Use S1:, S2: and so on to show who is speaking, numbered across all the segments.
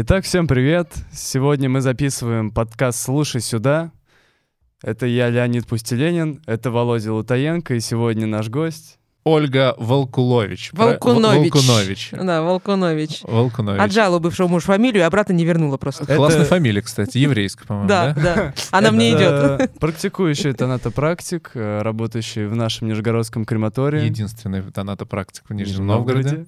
S1: Итак, всем привет. Сегодня мы записываем подкаст «Слушай сюда». Это я, Леонид Пустеленин, это Володя Лутаенко, и сегодня наш гость.
S2: Ольга Волкулович.
S3: Волкунович.
S2: Волкунович.
S3: Да, Волкунович.
S2: Волкунович.
S3: Отжала бывшего мужа фамилию и обратно не вернула просто.
S2: Классная
S1: Это-
S2: фамилия, кстати, еврейская, по-моему,
S3: Да,
S2: да?
S3: да. Она мне идет.
S1: Практикующий тонатопрактик, э, работающий в нашем Нижегородском крематории.
S2: Единственный донатопрактик в
S1: в
S2: Нижнем Новгороде.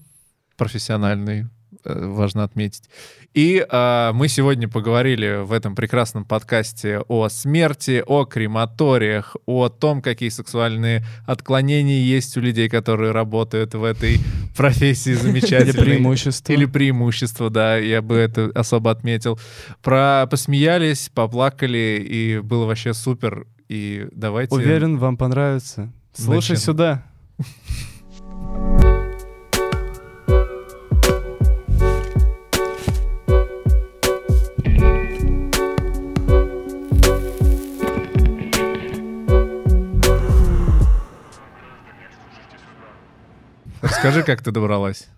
S2: Профессиональный, важно отметить. И э, мы сегодня поговорили в этом прекрасном подкасте о смерти, о крематориях, о том, какие сексуальные отклонения есть у людей, которые работают в этой профессии
S1: Или
S2: замечательной.
S1: преимущество.
S2: Или преимущество, да, я бы это особо отметил. Про посмеялись, поплакали, и было вообще супер. И давайте...
S1: Уверен, вам понравится. Слушай
S2: Начнем.
S1: сюда.
S2: Расскажи, как ты добралась.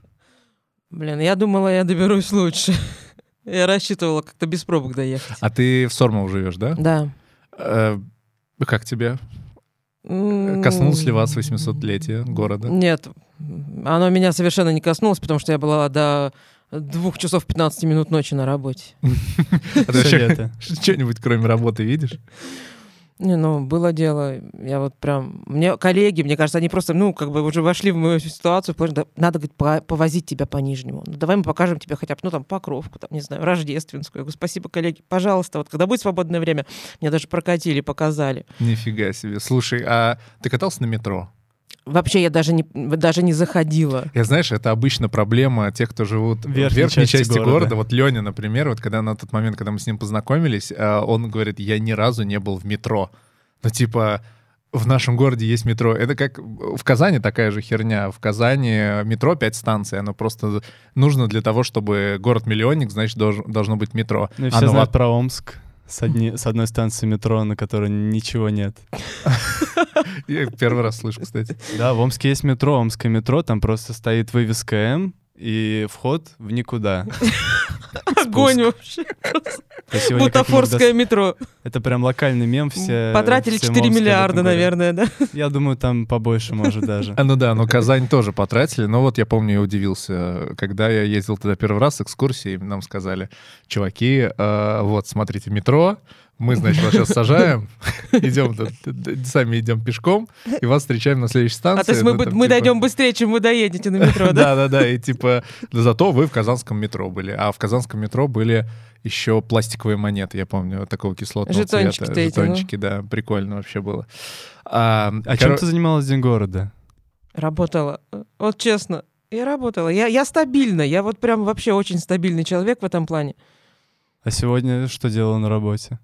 S3: Блин, я думала, я доберусь лучше. Я рассчитывала как-то без пробок доехать.
S2: А ты в Сормово живешь, да?
S3: Да.
S2: Э, Как тебе? Коснулось ли вас 800-летие города?
S3: Нет. Оно меня совершенно не коснулось, потому что я была до двух часов 15 минут ночи на работе.
S2: А ты вообще что-нибудь кроме работы видишь?
S3: Не, ну, было дело. Я вот прям... Мне коллеги, мне кажется, они просто, ну, как бы уже вошли в мою ситуацию. потому что Надо, говорит, по- повозить тебя по Нижнему. Ну, давай мы покажем тебе хотя бы, ну, там, Покровку, там, не знаю, Рождественскую. Я говорю, спасибо, коллеги, пожалуйста. Вот когда будет свободное время, мне даже прокатили, показали.
S2: Нифига себе. Слушай, а ты катался на метро?
S3: Вообще я даже не, даже не заходила.
S2: Я знаешь, это обычно проблема тех, кто живут
S1: В верхней
S2: верхней,
S1: части
S2: части,
S1: города.
S2: города. Вот Леня, например, вот когда на тот момент, когда мы с ним познакомились, а, он говорит, я ни разу не был в метро. Ну, типа, в нашем городе есть метро. Это как в Казани такая же херня. В Казани метро 5 станций. Оно просто нужно для того, чтобы город-миллионник, значит, долж- должно быть метро.
S1: Ну и все
S2: Оно
S1: знают про Омск. С, одни- с одной станции метро, на которой ничего нет.
S2: Я первый раз слышу, кстати.
S1: Да, в Омске есть метро, Омское метро, там просто стоит вывеска М и вход в никуда.
S3: Огонь вообще. Бутафорское метро.
S1: Это прям локальный мем, все...
S3: Потратили
S1: все
S3: 4
S1: Омске об этом
S3: миллиарда, наверное, да?
S1: Я думаю, там побольше, может, даже.
S2: А, ну да, но Казань тоже потратили. Но вот я помню, я удивился, когда я ездил туда первый раз с экскурсией, нам сказали, чуваки, э, вот, смотрите, метро, мы, значит, вас сейчас сажаем, идем, сами идем пешком, и вас встречаем на следующей станции.
S3: А то есть мы,
S2: Ну, там,
S3: мы
S2: типа,
S3: дойдем быстрее, чем вы доедете на метро, да?
S2: Да, да, да, и типа, да зато вы в казанском метро были, а в казанском метро были еще пластиковые монеты, я помню, такого кислотного
S3: Жетончики
S2: цвета.
S3: эти, ну.
S2: Жетончики, да, прикольно вообще было. А,
S1: А
S2: коро-
S1: чем ты занималась в День города?
S3: Работала. Вот честно, я работала. Я, я стабильна. Я вот прям вообще очень стабильный человек в этом плане.
S1: А сегодня что делала на работе?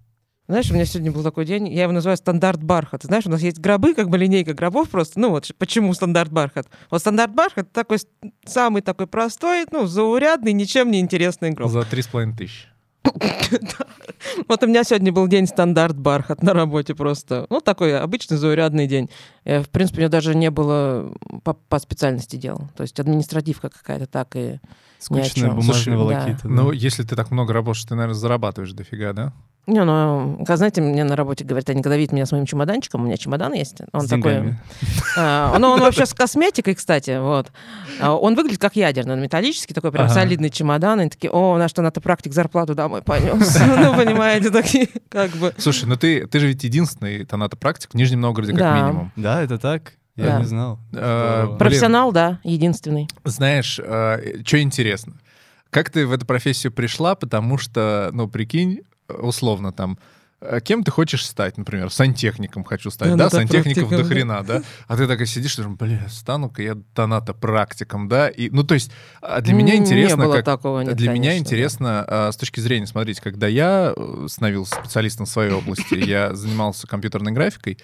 S3: Знаешь, у меня сегодня был такой день, я его называю стандарт бархат. Знаешь, у нас есть гробы, как бы линейка гробов просто. Ну вот почему стандарт бархат? Вот стандарт бархат такой самый такой простой, ну, заурядный, ничем не интересный гроб.
S2: За три с половиной тысячи.
S3: Вот у меня сегодня был день стандарт бархат на работе просто. Ну, такой обычный заурядный день. Э, В принципе, у меня даже не было по, по специальности дел. То есть административка какая-то так и...
S1: Скучная бумажная волокита. да.
S2: Ну, если ты так много работаешь, ты, наверное, зарабатываешь дофига, да?
S3: Не, ну, как знаете, мне на работе говорят, они когда видят меня с моим чемоданчиком, у меня чемодан есть, он
S1: С
S3: такой... А, ну, он вообще с косметикой, кстати, вот. А, Он выглядит как ядерный, он металлический, такой прям
S2: Ага.
S3: солидный чемодан. Они такие, о, наш что практик зарплату домой понес. Ну, понимаете, такие, как бы...
S2: Слушай, ну ты, ты же ведь единственный тонатопрактик в Нижнем Новгороде, как
S3: Да.
S2: минимум.
S1: Да, это так? Я
S3: Да.
S1: не знал.
S2: Э. Блин.
S3: Профессионал, да, единственный.
S2: Знаешь, что интересно? Как ты в эту профессию пришла? Потому что, ну, прикинь, э, условно там, э, кем ты хочешь стать, например, сантехником хочу стать, да, сантехников до хрена, да, а ты так и сидишь, думаешь, бля, стану-ка я тонатопрактиком, да, и, ну, то есть, а для меня
S3: Не
S2: интересно,
S3: было
S2: как,
S3: такого, нет,
S2: Для меня
S3: конечно,
S2: интересно а, с точки зрения, смотрите, когда я э, становился специалистом в своей области, я занимался компьютерной графикой,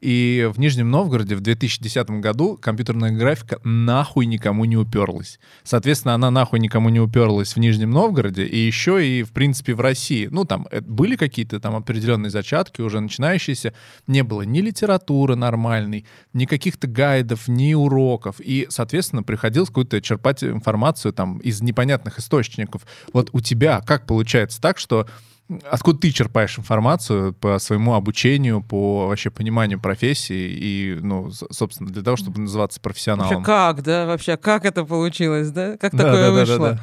S2: И в Нижнем Новгороде в 2010 году компьютерная графика нахуй никому не уперлась. Соответственно, она нахуй никому не уперлась в Нижнем Новгороде и еще и, в принципе, в России. Ну, там э, были какие-то там определенные зачатки, уже начинающиеся. Не было ни литературы нормальной, ни каких-то гайдов, ни уроков. И, соответственно, приходилось какую-то черпать информацию там из непонятных источников. Вот у тебя как получается так, что Откуда ты черпаешь информацию по своему обучению, по вообще пониманию профессии и, ну, собственно, для того, чтобы называться профессионалом?
S3: Вообще как, да? Вообще как это получилось, да? Как да, такое да, вышло? Да, да,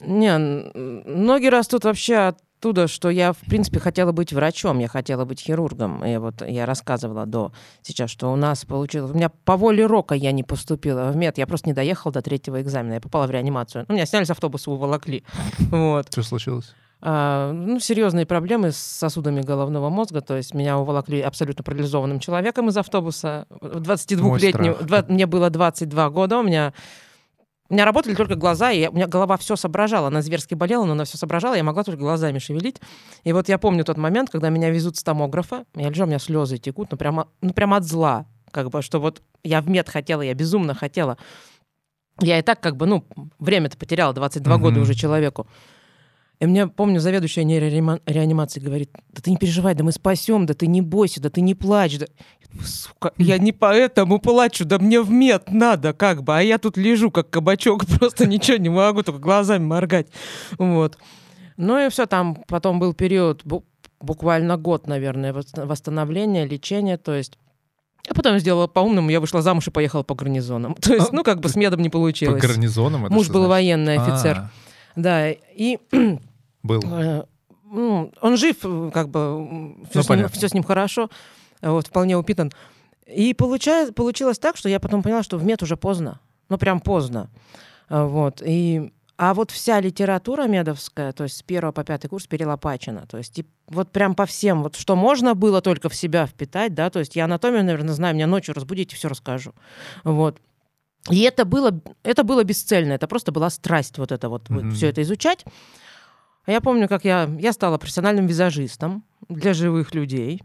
S3: да. Не, ноги растут вообще оттуда, что я, в принципе, хотела быть врачом, я хотела быть хирургом. И вот я рассказывала до сейчас, что у нас получилось... У меня по воле рока я не поступила в мед, я просто не доехала до третьего экзамена, я попала в реанимацию. Ну, меня сняли с автобуса, уволокли. Вот.
S2: Что случилось?
S3: А, ну, серьезные проблемы с сосудами головного мозга. То есть меня уволокли абсолютно парализованным человеком из автобуса. 22-летним. Мне было 22 года. У меня у меня работали только глаза, и у меня голова все соображала. Она зверски болела, но она все соображала, я могла только глазами шевелить. И вот я помню тот момент, когда меня везут с томографа, я лежу, у меня слезы текут, ну прямо, ну прямо от зла. Как бы, что вот я в мед хотела, я безумно хотела. Я и так как бы, ну, время-то потеряла, 22 mm-hmm. года уже человеку. И мне, помню, заведующая нейрореанимации говорит, да ты не переживай, да мы спасем, да ты не бойся, да ты не плачь. Да... Сука, я не поэтому плачу, да мне в мед надо как бы, а я тут лежу как кабачок, просто ничего не могу, только глазами моргать. Вот. Ну и все, там потом был период, буквально год, наверное, восстановления, лечения, то есть а потом сделала по-умному, я вышла замуж и поехала по гарнизонам. То есть, а, ну, как бы с медом не получилось.
S2: По гарнизонам?
S3: Муж был значит? военный офицер. А-а-а. Да, и
S2: был. Э,
S3: ну, он жив, как бы, все, ну, с, ним, все с ним хорошо, вот, вполне упитан. И получается, получилось так, что я потом поняла, что в мед уже поздно. Ну, прям поздно. А, вот. И, а вот вся литература медовская, то есть с первого по пятый курс перелопачена. То есть и вот прям по всем, вот что можно было только в себя впитать, да, то есть я анатомию, наверное, знаю, меня ночью разбудите, все расскажу. Вот. И это было, это было бесцельно, это просто была страсть вот это вот, mm-hmm. вот все это изучать. Я помню, как я, я стала профессиональным визажистом для живых людей.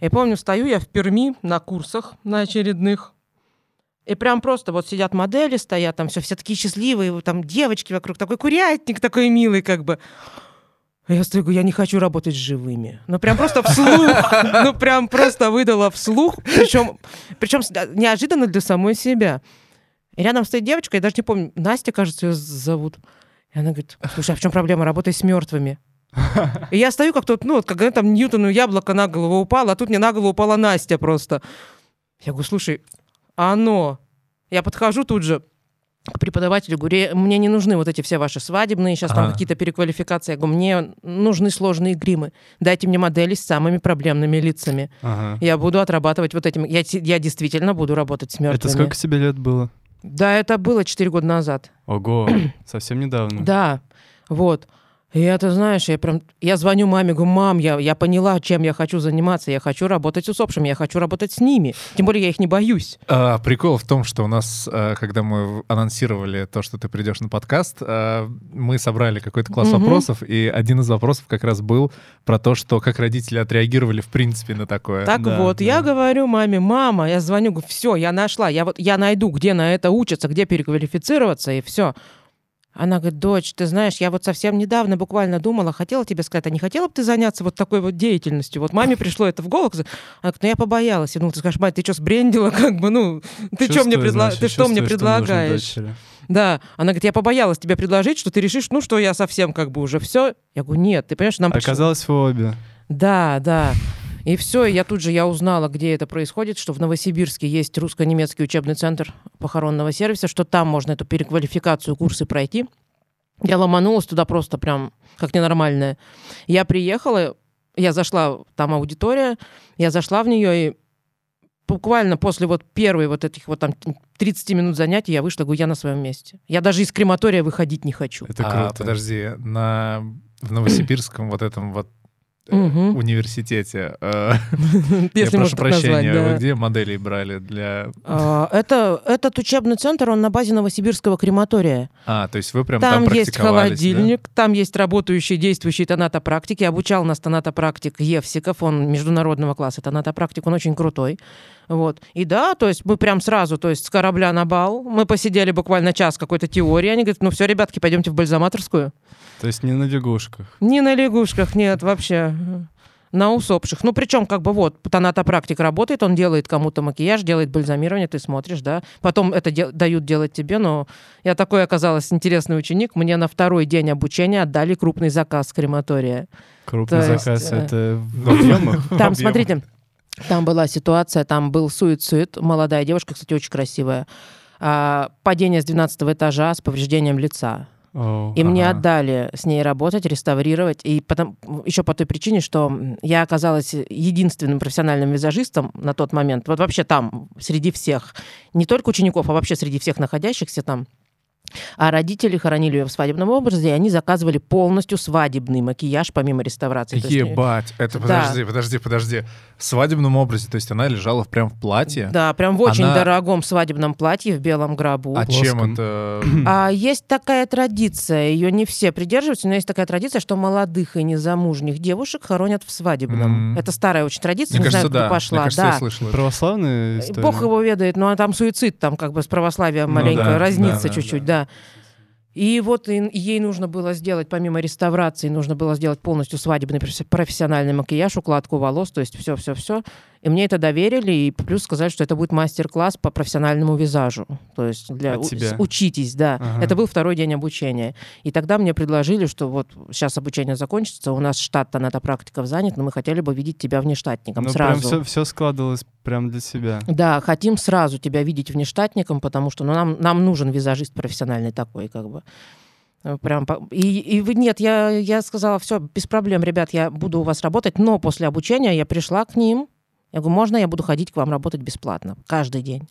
S3: Я помню, стою я в Перми на курсах на очередных. И прям просто вот сидят модели, стоят там все, все такие счастливые, там девочки вокруг, такой курятник такой милый как бы. Я стою, я не хочу работать с живыми. Ну, прям просто вслух. Ну, прям просто выдала вслух. Причем, причем неожиданно для самой себя. И рядом стоит девочка, я даже не помню, Настя, кажется, ее зовут. И она говорит, слушай, а в чем проблема? Работай с мертвыми. И я стою как тот, ну, вот когда там Ньютону яблоко на голову упало, а тут мне на голову упала Настя просто. Я говорю, слушай, а оно? Я подхожу тут же к преподавателю, говорю, мне не нужны вот эти все ваши свадебные, сейчас ага. там какие-то переквалификации. Я говорю, мне нужны сложные гримы. Дайте мне модели с самыми проблемными лицами. Ага. Я буду отрабатывать вот этим. Я, я действительно буду работать с мертвыми.
S1: Это сколько тебе лет было?
S3: Да, это было 4 года назад.
S1: Ого, совсем недавно.
S3: Да, вот. И это, знаешь, я прям, я звоню маме, говорю, мам, я, я поняла, чем я хочу заниматься. Я хочу работать с усопшими, я хочу работать с ними. Тем более я их не боюсь.
S2: А, прикол в том, что у нас, а, когда мы анонсировали то, что ты придешь на подкаст, а, мы собрали какой-то класс угу. вопросов, и один из вопросов как раз был про то, что как родители отреагировали в принципе на такое.
S3: Так да, вот, да. я говорю маме, мама, я звоню, говорю, все, я нашла, я вот, я найду, где на это учатся, где переквалифицироваться, и все. Она говорит, дочь, ты знаешь, я вот совсем недавно буквально думала, хотела тебе сказать, а не хотела бы ты заняться вот такой вот деятельностью? Вот маме пришло это в голову. Она говорит, ну я побоялась. Я думала, ты скажешь, мать, ты что, сбрендила, как бы, ну, ты что мне, предла... ты что мне предлагаешь? Да, она говорит, я побоялась тебе предложить, что ты решишь, ну что, я совсем как бы уже все. Я говорю, нет, ты понимаешь, нам
S1: Оказалось, пришло... вы обе.
S3: Да, да. И все, я тут же я узнала, где это происходит, что в Новосибирске есть русско-немецкий учебный центр похоронного сервиса, что там можно эту переквалификацию, курсы пройти. Я ломанулась туда просто прям как ненормальная. Я приехала, я зашла, там аудитория, я зашла в нее и буквально после вот первой вот этих вот там 30 минут занятий я вышла, говорю, я на своем месте. Я даже из крематория выходить не хочу.
S2: Это а, круто. А, подожди, на, в Новосибирском вот этом вот
S3: Мгм.
S2: университете. э, Я
S3: Если
S2: прошу прощения, вы где моделей брали для...
S3: А, Это, этот учебный центр, он на базе Новосибирского крематория.
S2: А, то есть вы прям
S3: Там,
S2: там
S3: есть холодильник, там есть работающий, действующий тонатопрактики. Обучал нас тонатопрактик Евсиков, он международного класса тонатопрактик, он очень крутой. Вот. И да, то есть мы прям сразу, то есть с корабля на бал, мы посидели буквально час какой-то теории, они говорят, ну все, ребятки, пойдемте в бальзаматорскую.
S1: То есть не на лягушках.
S3: Не на лягушках, нет, вообще. На усопших. Ну, причем, как бы вот, тонатопрактик работает, он делает кому-то макияж, делает бальзамирование, ты смотришь, да. Потом это де- дают делать тебе, но я такой оказалась интересный ученик. Мне на второй день обучения отдали крупный заказ крематория.
S1: Крупный
S3: То есть,
S1: заказ
S3: э,
S1: это в объемах.
S3: Там, смотрите, там была ситуация, там был суицид, молодая девушка, кстати, очень красивая. А, падение с 12 этажа с повреждением лица.
S1: Оу.
S3: И мне
S2: Ага.
S3: отдали с ней работать, реставрировать. И потом, еще по той причине, что я оказалась единственным профессиональным визажистом на тот момент. Вот вообще там, среди всех, не только учеников, а вообще среди всех находящихся там. А родители хоронили ее в свадебном образе, и они заказывали полностью свадебный макияж, помимо реставрации.
S2: Ебать, это
S3: Да.
S2: подожди, подожди, подожди. В свадебном образе, то есть она лежала прям в платье?
S3: Да, прям в очень
S2: Она-
S3: дорогом свадебном платье в белом гробу.
S2: А
S1: плоском.
S2: чем это?
S3: А есть такая традиция, ее не все придерживаются, но есть такая традиция, что молодых и незамужних девушек хоронят в свадебном.
S2: М.
S3: Это старая очень традиция,
S2: Мне
S3: не
S2: кажется,
S3: знаю,
S2: да.
S3: пошла.
S2: Мне кажется,
S3: да.
S2: я слышал.
S1: Православная история?
S3: Бог его ведает, но там суицид, там как бы с православием
S2: Ну
S3: маленько
S2: да,
S3: разнится
S2: да, да,
S3: чуть-чуть, И вот ей нужно было сделать, помимо реставрации, нужно было сделать полностью свадебный профессиональный макияж, укладку волос, то есть все-все-все. И мне это доверили, и плюс сказали, что это будет мастер-класс по профессиональному визажу. То есть для у- учитесь, да.
S1: Ага.
S3: Это был второй день обучения. И тогда мне предложили, что вот сейчас обучение закончится, у нас штат тонатопрактиков занят, но мы хотели бы видеть тебя внештатником
S1: Ну, прям
S3: сразу.
S1: все, складывалось прям для себя.
S3: Да, хотим сразу тебя видеть внештатником, потому что ну, нам, нам нужен визажист профессиональный такой, как бы. Э, Прям, и, и нет, я, я сказала, все, без проблем, ребят, я буду у вас работать, но после обучения я пришла к ним, я говорю, можно я буду ходить к вам работать бесплатно, каждый день?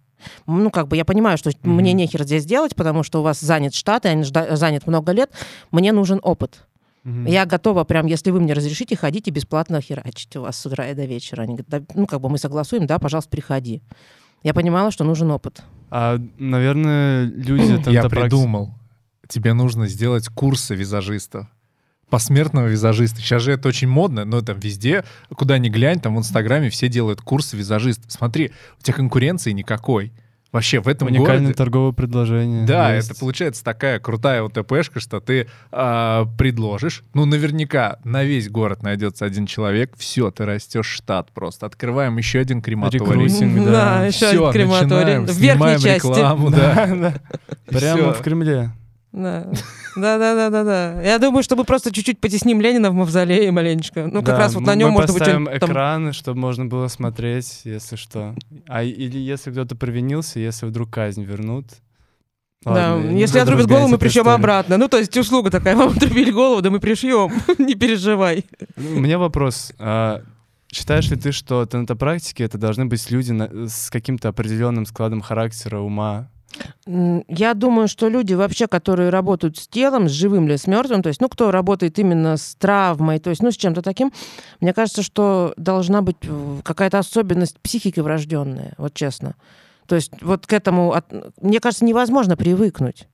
S3: Ну, как бы я понимаю, что
S2: Мгм.
S3: мне нехер здесь делать, потому что у вас занят штат, и они занят много лет, мне нужен опыт.
S1: Мгм.
S3: Я готова прям, если вы мне разрешите, ходите бесплатно херачить у вас с утра и до вечера. Они говорят, «Да, ну, как бы мы согласуем, да, пожалуйста, приходи. Я понимала, что нужен опыт.
S1: А, наверное, люди...
S2: Я придумал. Тебе нужно сделать курсы визажистов. Посмертного визажиста. Сейчас же это очень модно, но там везде, куда ни глянь, там в Инстаграме все делают курсы визажиста. Смотри, у тебя конкуренции никакой. Вообще в этом
S1: Уникальное
S2: городе...
S1: торговое предложение.
S2: Да,
S1: есть.
S2: это получается такая крутая ОТПшка, что ты а, предложишь. Ну, наверняка на весь город найдется один человек. Все, ты растешь штат просто. Открываем еще один крематорий.
S1: Рекрутинг, да.
S3: еще
S2: Все,
S3: один крематорий.
S2: начинаем,
S3: В верхней
S2: снимаем
S3: части.
S2: рекламу, да.
S1: Прямо в Кремле.
S3: Да. Да, да, да, да, да. Я думаю, что мы просто чуть-чуть потесним Ленина в мавзолее маленечко. Ну, как
S1: Да,
S3: раз вот на
S1: мы-
S3: нем
S1: мы
S3: может быть
S1: поставим
S3: он там-
S1: экраны, чтобы можно было смотреть, если что. А или если кто-то провинился, если вдруг казнь вернут.
S3: Да,
S1: Ладно, не
S3: если отрубят голову, мы пришьем
S1: историю.
S3: обратно. Ну, то есть услуга такая, вам отрубили голову, да мы пришьем. Не переживай.
S1: Ну, У меня вопрос. А, Считаешь ли ты, что тонатопрактики это должны быть люди на- с каким-то определенным складом характера, ума?
S3: Я думаю, что люди вообще, которые работают с телом, с живым или с мертвым, то есть, ну, кто работает именно с травмой, то есть, ну, с чем-то таким, мне кажется, что должна быть какая-то особенность психики врожденная, вот честно. То есть вот к этому, от- мне кажется, невозможно привыкнуть.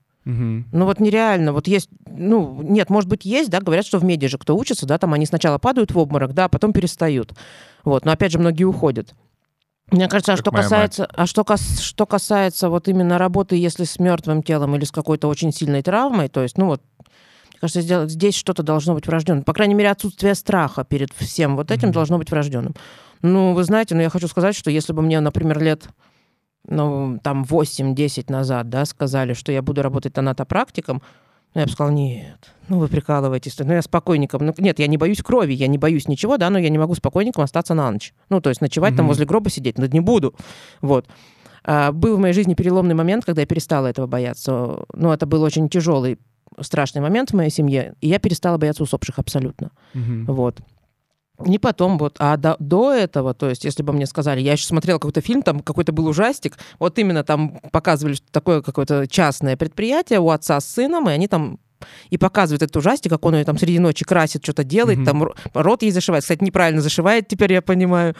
S3: Ну вот нереально. Вот есть, ну нет, может быть есть, да, говорят, что в меди же кто учится, да, там они сначала падают в обморок, да, а потом перестают. Вот, но опять же многие уходят. Мне кажется, а что касается, а что, кас- что касается вот именно работы, если с мертвым телом или с какой-то очень сильной травмой, то есть, ну вот, мне кажется, здесь, здесь что-то должно быть врожденным. По крайней мере, отсутствие страха перед всем вот этим
S2: Мгм.
S3: должно быть врожденным. Ну, вы знаете, ну я хочу сказать, что если бы мне, например, лет ну, там 8-10 назад, да, сказали, что я буду работать тонатопрактиком, ну, я бы сказала, нет, ну вы прикалываетесь. Ну, я спокойником. Ну, нет, я не боюсь крови, я не боюсь ничего, да, но я не могу спокойником остаться на ночь. Ну, то есть ночевать там
S1: Мгм.
S3: возле гроба сидеть, ну, не буду. Вот. А, был в моей жизни переломный момент, когда я перестала этого бояться. Ну, это был очень тяжелый, страшный момент в моей семье, и я перестала бояться усопших абсолютно.
S1: Мгм.
S3: Вот. Не потом вот, а до, до этого, то есть, если бы мне сказали, я еще смотрела какой-то фильм, там какой-то был ужастик, вот именно там показывали, такое какое-то частное предприятие у отца с сыном, и они там и показывает этот ужастик, как он ее там среди ночи красит, что-то делает,
S1: Мгм.
S3: там рот ей зашивает. Кстати, неправильно зашивает, теперь я понимаю.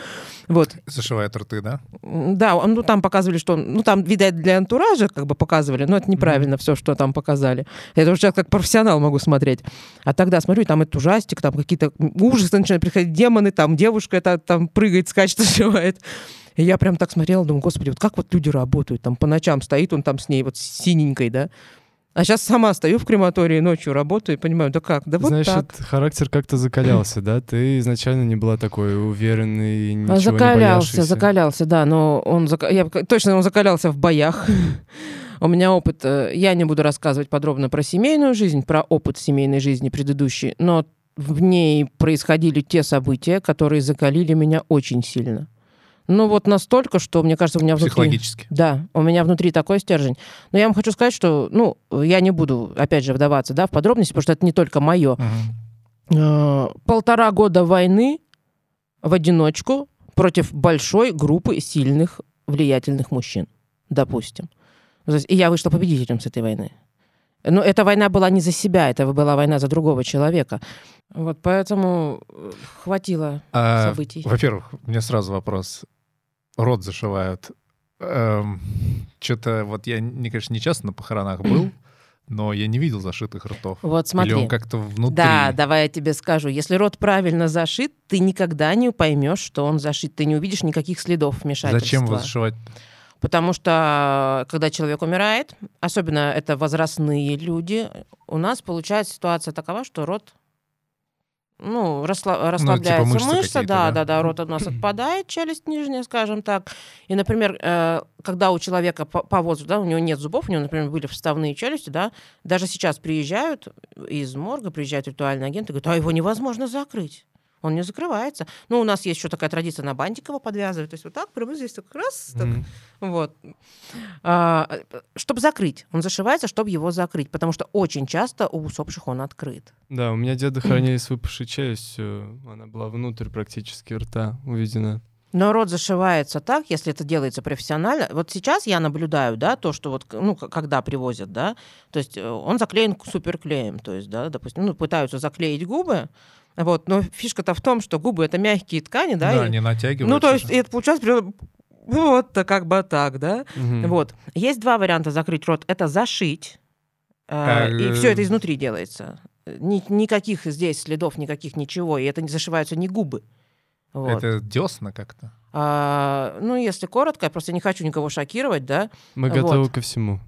S3: Вот.
S2: Зашивает рты, да?
S3: Да, он- ну там показывали, что он, ну там, видать, для антуража как бы показывали, но это неправильно все, что там показали. Я уже сейчас как профессионал могу смотреть. А тогда смотрю, там этот ужастик, там какие-то ужасы начинают приходить, демоны, там девушка это там прыгает, скачет, зашивает. И я прям так смотрела, думаю, господи, вот как вот люди работают, там по ночам стоит он там с ней вот синенькой, да. А сейчас сама стою в крематории ночью, работаю и понимаю, да как, да вот
S1: Значит,
S3: так.
S1: характер как-то закалялся, да? Ты изначально не была такой уверенной, ничего не
S3: закалялся, закалялся, да, но он я, точно он закалялся в боях. У меня опыт, э, я не буду рассказывать подробно про семейную жизнь, про опыт семейной жизни предыдущий, но в ней происходили те события, которые закалили меня очень сильно. Ну вот настолько, что, мне кажется, у меня внутри...
S2: Психологически.
S3: Да, у меня внутри такой стержень. Но я вам хочу сказать, что, ну, я не буду, опять же, вдаваться, да, в подробности, потому что это не только мое.
S2: Мгм.
S3: Э, полтора года войны в одиночку против большой группы сильных, влиятельных мужчин, допустим. Есть, и я вышла победителем с этой войны. Но эта война была не за себя, это была война за другого человека. Вот поэтому э, хватило
S2: А,
S3: событий.
S2: Во-первых, у меня сразу вопрос. Рот зашивают. Что-то вот я, не, конечно, не часто на похоронах был, но я не видел зашитых ртов.
S3: Вот смотри.
S2: Или он как-то внутри.
S3: Да, давай я тебе скажу. Если рот правильно зашит, ты никогда не поймешь, что он зашит. Ты не увидишь никаких следов вмешательства.
S2: Зачем его зашивать?
S3: Потому что, когда человек умирает, особенно это возрастные люди, у нас получается ситуация такова, что рот ну, расслаб- расслабляется
S2: мышцы
S3: мышца,
S2: какие-то,
S3: да,
S2: да?
S3: да, да, рот у нас отпадает, челюсть нижняя, скажем так. И, например, э, когда у человека по, по возрасту, да, у него нет зубов, у него, например, были вставные челюсти, да, даже сейчас приезжают из морга, приезжают ритуальные агенты, говорят, а его невозможно закрыть. Он не закрывается. Ну, у нас есть еще такая традиция на бантик его подвязывать. То есть вот так, прямо здесь так раз, так,
S1: Мгм.
S3: вот. чтобы закрыть. Он зашивается, чтобы его закрыть. Потому что очень часто у усопших он открыт.
S1: Да, у меня деда хранили с выпавшей челюстью. Она была внутрь практически рта уведена.
S3: Но рот зашивается так, если это делается профессионально. Вот сейчас я наблюдаю, да, то, что вот, ну, когда привозят, да, то есть э, он заклеен суперклеем, то есть, да, допустим, ну, пытаются заклеить губы, вот, но фишка-то в том, что губы — это мягкие ткани, да,
S2: Да,
S3: и-
S2: не натягивают.
S3: ну, то есть, это получается вот-то как бы так, да,
S1: Мгм.
S3: Вот. Есть два варианта закрыть рот. Это зашить. э,
S2: А,
S3: и
S2: э,
S3: все это изнутри делается. Ни- никаких здесь следов, никаких ничего. И это не зашиваются не губы. Вот.
S2: Это десна как-то.
S3: А, ну, если коротко, я просто не хочу никого шокировать, да.
S1: Мы
S3: вот.
S1: готовы ко всему.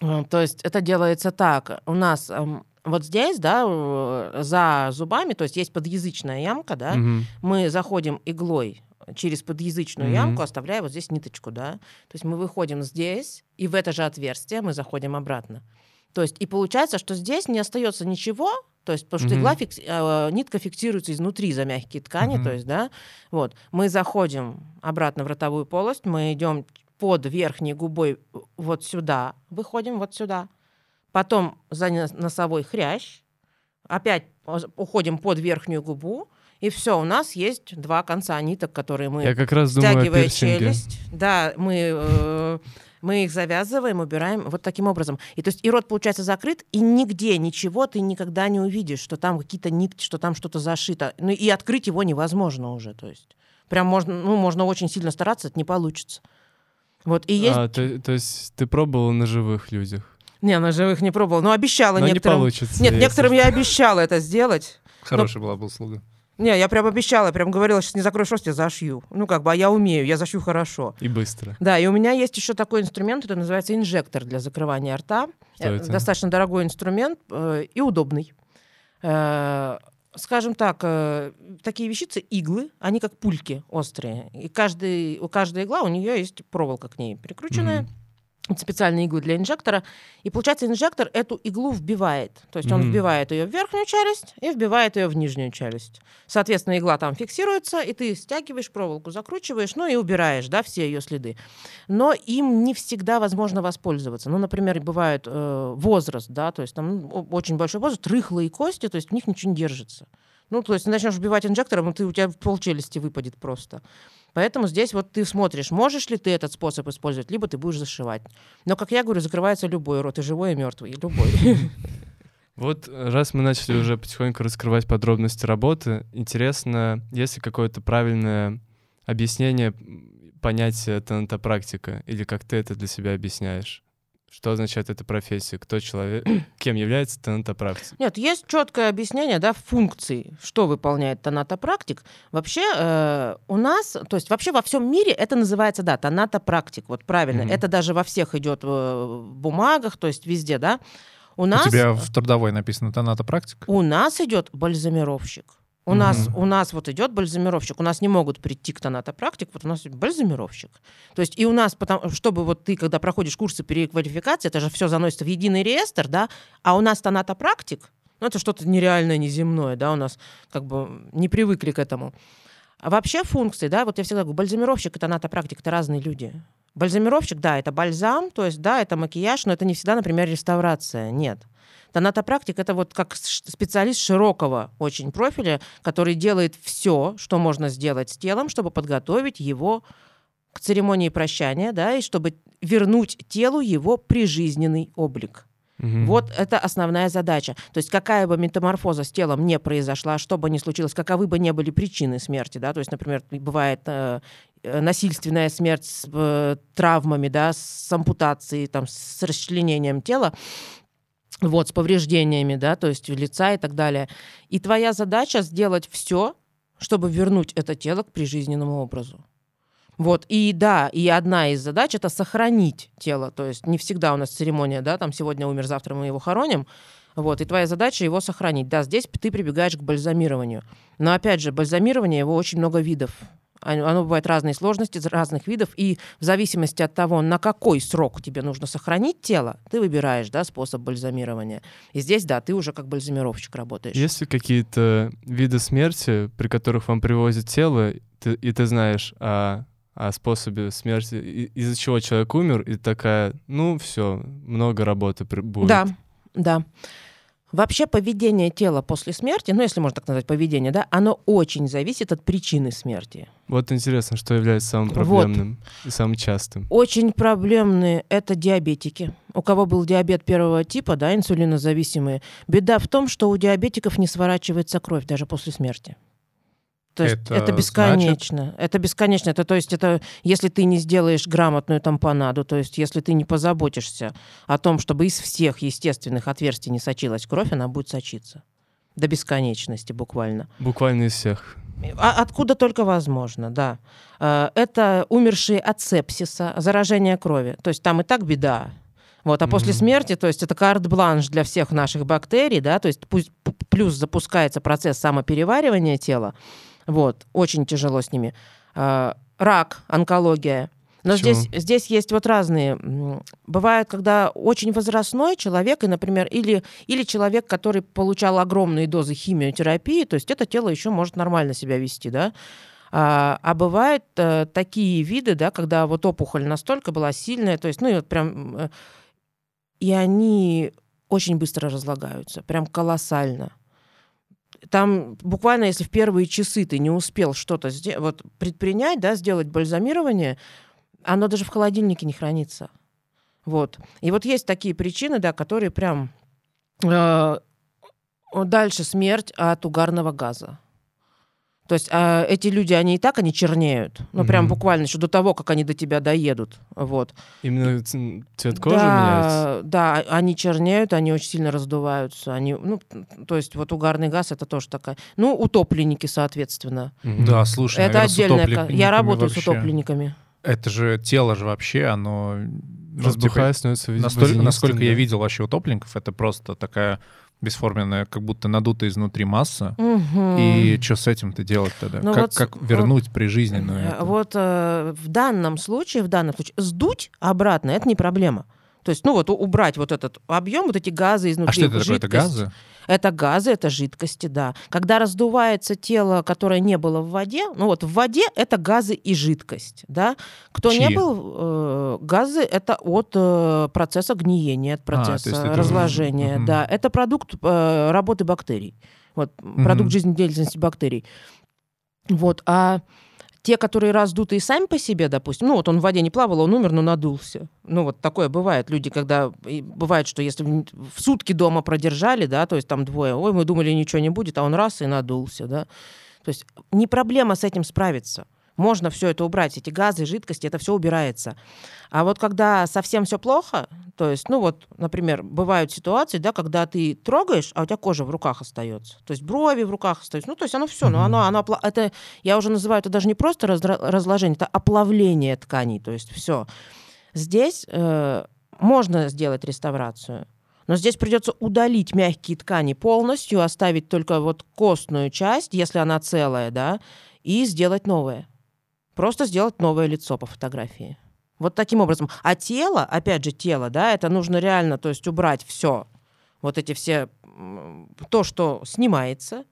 S3: А, То есть это делается так. У нас эм, вот здесь, да, э, за зубами, то есть есть подъязычная ямка, да,
S1: Мгм.
S3: мы заходим иглой через подъязычную
S1: Мгм.
S3: ямку, оставляя вот здесь ниточку, да. То есть мы выходим здесь, и в это же отверстие мы заходим обратно. То есть и получается, что здесь не остается ничего, то есть потому что
S1: Мгм.
S3: игла фикс- э, нитка фиксируется изнутри за мягкие ткани,
S2: Мгм.
S3: то есть, да, вот. Мы заходим обратно в ротовую полость, мы идем под верхней губой вот сюда, выходим вот сюда, потом за нос- носовой хрящ, опять уходим под верхнюю губу, и все, у нас есть два конца ниток, которые мы
S1: Я как раз думаю
S3: стягивая
S1: пирсинге.
S3: челюсть, да, мы, э, мы их завязываем, убираем вот таким образом. И то есть и рот получается закрыт, и нигде ничего ты никогда не увидишь, что там какие-то нитки, что там что-то зашито. Ну и открыть его невозможно уже, то есть. Прям можно, ну, можно очень сильно стараться, это не получится. Вот, и есть...
S1: А, то, то есть ты пробовала на живых людях?
S3: Не, на живых не пробовала, но обещала
S1: Но не
S3: некоторым...
S1: получится.
S3: Нет, некоторым
S1: что.
S3: я обещала это сделать.
S2: Хорошая была бы услуга.
S3: Не, я прям обещала, прям говорила, сейчас не закроешь рот, я зашью. Ну, как бы, а я умею, я зашью хорошо.
S1: И быстро.
S3: Да, и у меня есть еще такой инструмент, это называется инжектор для закрывания рта.
S1: Что
S3: Э,
S1: это?
S3: Достаточно дорогой инструмент э, и удобный. Э, скажем так, э, такие вещицы, иглы, они как пульки острые. И каждый, у каждой игла, у нее есть проволока к ней прикрученная.
S1: Мгм.
S3: Специальные иглы для инжектора. И получается, инжектор эту иглу вбивает. То есть он
S1: Мгм.
S3: вбивает ее в верхнюю челюсть и вбивает ее в нижнюю челюсть. Соответственно, игла там фиксируется, и ты стягиваешь проволоку, закручиваешь, ну и убираешь, да, все ее следы. Но им не всегда возможно воспользоваться. Ну, например, бывает э, возраст, да, то есть там ну, очень большой возраст, рыхлые кости, то есть в них ничего не держится. Ну, то есть ты начнешь вбивать инжектором, и ты, у тебя пол челюсти выпадет просто. Поэтому здесь вот ты смотришь, можешь ли ты этот способ использовать, либо ты будешь зашивать. Но, как я говорю, закрывается любой рот, и живой, и мертвый, и любой.
S1: Вот э, раз мы начали уже потихоньку раскрывать подробности работы, интересно, есть ли какое-то правильное объяснение понятия тонатопрактика, или как ты это для себя объясняешь? Что означает эта профессия? Кто человек, кем является тонатопрактик?
S3: Нет, есть четкое объяснение, да, функций, что выполняет тонатопрактик. Вообще э, у нас, то есть вообще во всем мире это называется, да, тонатопрактик, вот правильно.
S1: Мгм.
S3: Это даже во всех идет э, в бумагах, то есть везде, да. У нас,
S2: У тебя в трудовой написано тонатопрактик?
S3: у нас идет бальзамировщик. У нас, у нас вот идет бальзамировщик. У нас не могут прийти к тонатопрактик, вот у нас бальзамировщик. То есть и у нас, потому, чтобы вот ты, когда проходишь курсы переквалификации, это же все заносится в единый реестр, да, а у нас тонатопрактик, ну это что-то нереальное, неземное, да, у нас как бы не привыкли к этому. А вообще функции, да, вот я всегда говорю, бальзамировщик и тонатопрактик — это разные люди. Бальзамировщик, да, это бальзам, то есть, да, это макияж, но это не всегда, например, реставрация, нет. Тонатопрактик — это вот как специалист широкого очень профиля, который делает все, что можно сделать с телом, чтобы подготовить его к церемонии прощания, да, и чтобы вернуть телу его прижизненный облик.
S1: Мгм.
S3: Вот это основная задача. То есть какая бы метаморфоза с телом не произошла, что бы ни случилось, каковы бы ни были причины смерти, да, то есть, например, бывает э, э, насильственная смерть с э, травмами, да, с ампутацией, там, с расчленением тела, вот, с повреждениями, да, то есть лица и так далее. И твоя задача сделать все, чтобы вернуть это тело к прижизненному образу. Вот, и да, и одна из задач это сохранить тело. То есть не всегда у нас церемония, да, там сегодня умер, завтра мы его хороним. Вот, и твоя задача его сохранить. Да, здесь ты прибегаешь к бальзамированию. Но опять же, бальзамирование его очень много видов. Оно бывает разной сложности, разных видов, и в зависимости от того, на какой срок тебе нужно сохранить тело, ты выбираешь да, способ бальзамирования. И здесь, да, ты уже как бальзамировщик работаешь.
S1: Есть ли какие-то виды смерти, при которых вам привозят тело, ты- и ты знаешь о, о способе смерти, из-за чего человек умер, и такая, ну все, много работы будет.
S3: Да, да. Вообще поведение тела после смерти, ну если можно так назвать поведение, да, оно очень зависит от причины смерти.
S1: Вот интересно, что является самым
S3: Вот.
S1: проблемным и самым частым.
S3: Очень проблемные это диабетики. У кого был диабет первого типа, да, инсулинозависимые. Беда в том, что у диабетиков не сворачивается кровь даже после смерти. То есть
S2: Это
S3: это, бесконечно. Это бесконечно. Это, то есть это если ты не сделаешь грамотную тампонаду, то есть если ты не позаботишься о том, чтобы из всех естественных отверстий не сочилась кровь, она будет сочиться. До бесконечности буквально.
S1: Буквально из всех.
S3: А откуда только возможно, да. Э, Это умершие от сепсиса, заражение крови. То есть там и так беда. Вот, а после
S1: Мгм.
S3: смерти, то есть это карт-бланш для всех наших бактерий, да, то есть пусть плюс запускается процесс самопереваривания тела, вот, очень тяжело с ними. Э, Рак, онкология. Но здесь, здесь есть вот разные. Бывает, когда очень возрастной человек, и, например, или, или человек, который получал огромные дозы химиотерапии, то есть это тело еще может нормально себя вести, да. А, а бывают э, такие виды, да, когда вот опухоль настолько была сильная, то есть, ну, и вот прям... э, и они очень быстро разлагаются, прям колоссально. Там буквально, если в первые часы ты не успел что-то вот, предпринять, да, сделать бальзамирование, оно даже в холодильнике не хранится. Вот. И вот есть такие причины, да, которые прям э, дальше смерть от угарного газа. То есть а, эти люди, они и так, они чернеют. Ну, прям
S1: Мгм.
S3: буквально еще до того, как они до тебя доедут. Вот.
S1: Именно цвет кожи меняется?
S3: да, да, они чернеют, они очень сильно раздуваются. Они, ну, то есть вот угарный газ это тоже такая. Ну, утопленники, соответственно.
S1: Мгм.
S2: Да, слушай,
S3: это
S2: с
S3: отдельная. Я работаю с
S2: вообще.
S3: утопленниками.
S2: Это же тело же вообще, оно... ну,
S1: Разбухая,
S2: типа,
S1: становится водянистым,
S2: насколько я
S1: да.
S2: видел вообще утопленников, это просто такая бесформенная, как будто надутая изнутри масса.
S3: Мгм.
S2: И что с этим-то делать тогда?
S3: Ну
S2: как,
S3: вот,
S2: как вернуть прижизненную?
S3: Э? Вот э, в данном случае, в данном случае, сдуть обратно это не проблема. То есть, ну вот убрать вот этот объем, вот эти газы изнутри.
S2: А что это такое?
S3: жидкость.
S2: Это газы?
S3: Это газы, это жидкости, да. Когда раздувается тело, которое не было в воде, ну вот в воде это газы и жидкость, да. Кто не
S2: Чьи?
S3: был, э, газы это от э, процесса гниения, от
S2: А,
S3: процесса
S2: это-
S3: разложения,
S2: Мгм.
S3: да. Это продукт э, работы бактерий, вот продукт
S2: Мгм.
S3: жизнедеятельности бактерий. Вот, а те, которые раздутые сами по себе, допустим, ну вот он в воде не плавал, он умер, но надулся. Ну вот такое бывает. Люди, когда... и бывает, что если в сутки дома продержали, да, то есть там двое, ой, мы думали, ничего не будет, а он раз и надулся, да. То есть не проблема с этим справиться. Можно все это убрать, эти газы, жидкости, это все убирается. А вот когда совсем все плохо, то есть, ну вот, например, бывают ситуации, да, когда ты трогаешь, а у тебя кожа в руках остается. То есть брови в руках остаются. Ну, то есть оно все, но оно, оно, это, я уже называю это даже не просто разложение, это оплавление тканей. То есть все. Здесь э, можно сделать реставрацию. Но здесь придется удалить мягкие ткани полностью, оставить только вот костную часть, если она целая, да, и сделать новое. Просто сделать новое лицо по фотографии. Вот таким образом. А тело, опять же, тело, да, это нужно реально, то есть убрать все, вот эти все, то, что снимается,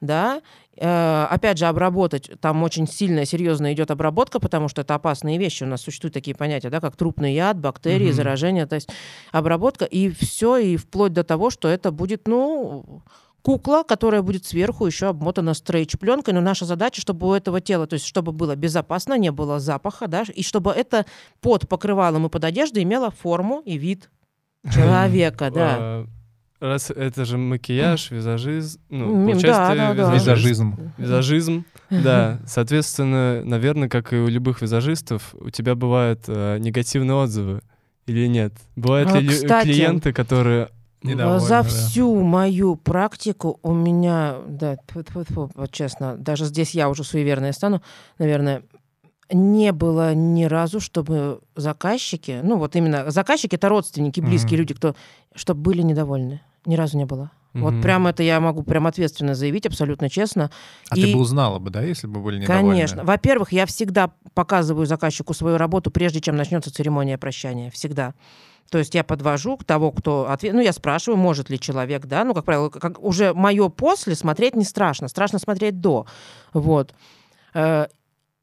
S3: да, Э, опять же, обработать, там очень сильная, серьезная идет обработка, потому что это опасные вещи. У нас существуют такие понятия, да, как трупный яд, бактерии,
S2: Мгм.
S3: заражение, то есть обработка, и все, и вплоть до того, что это будет, ну, кукла, которая будет сверху еще обмотана стрейч-пленкой, но наша задача, чтобы у этого тела, то есть чтобы было безопасно, не было запаха, да, и чтобы это под покрывалом и под одеждой имело форму и вид человека, да.
S1: А, Раз это же макияж, визажизм, ну, получается,
S3: да,
S1: ты
S3: да, да.
S1: визажист.
S2: Визажизм.
S1: Визажизм, да. Соответственно, наверное, как и у любых визажистов, у тебя бывают э, негативные отзывы или нет? Бывают
S3: А,
S1: ли
S3: кстати.
S1: клиенты, которые...
S2: Недовольны,
S3: За
S2: да.
S3: всю мою практику у меня, да, тьфу-тьфу-тьфу, вот честно, даже здесь я уже суеверная стану, наверное, не было ни разу, чтобы заказчики, ну вот именно заказчики, это родственники, близкие
S2: Мгм.
S3: люди, кто, чтобы были недовольны. Ни разу не было. Вот
S1: Мгм.
S3: прям это я могу прям ответственно заявить, абсолютно честно.
S2: А
S3: И-
S2: ты бы узнала бы, да, если бы были недовольны?
S3: Конечно. Во-первых, я всегда показываю заказчику свою работу, прежде чем начнется церемония прощания. Всегда. То есть я подвожу к того, кто ответ... Ну, я спрашиваю, может ли человек, да, ну, как правило, как уже мое после смотреть не страшно, страшно смотреть до. Вот. Э,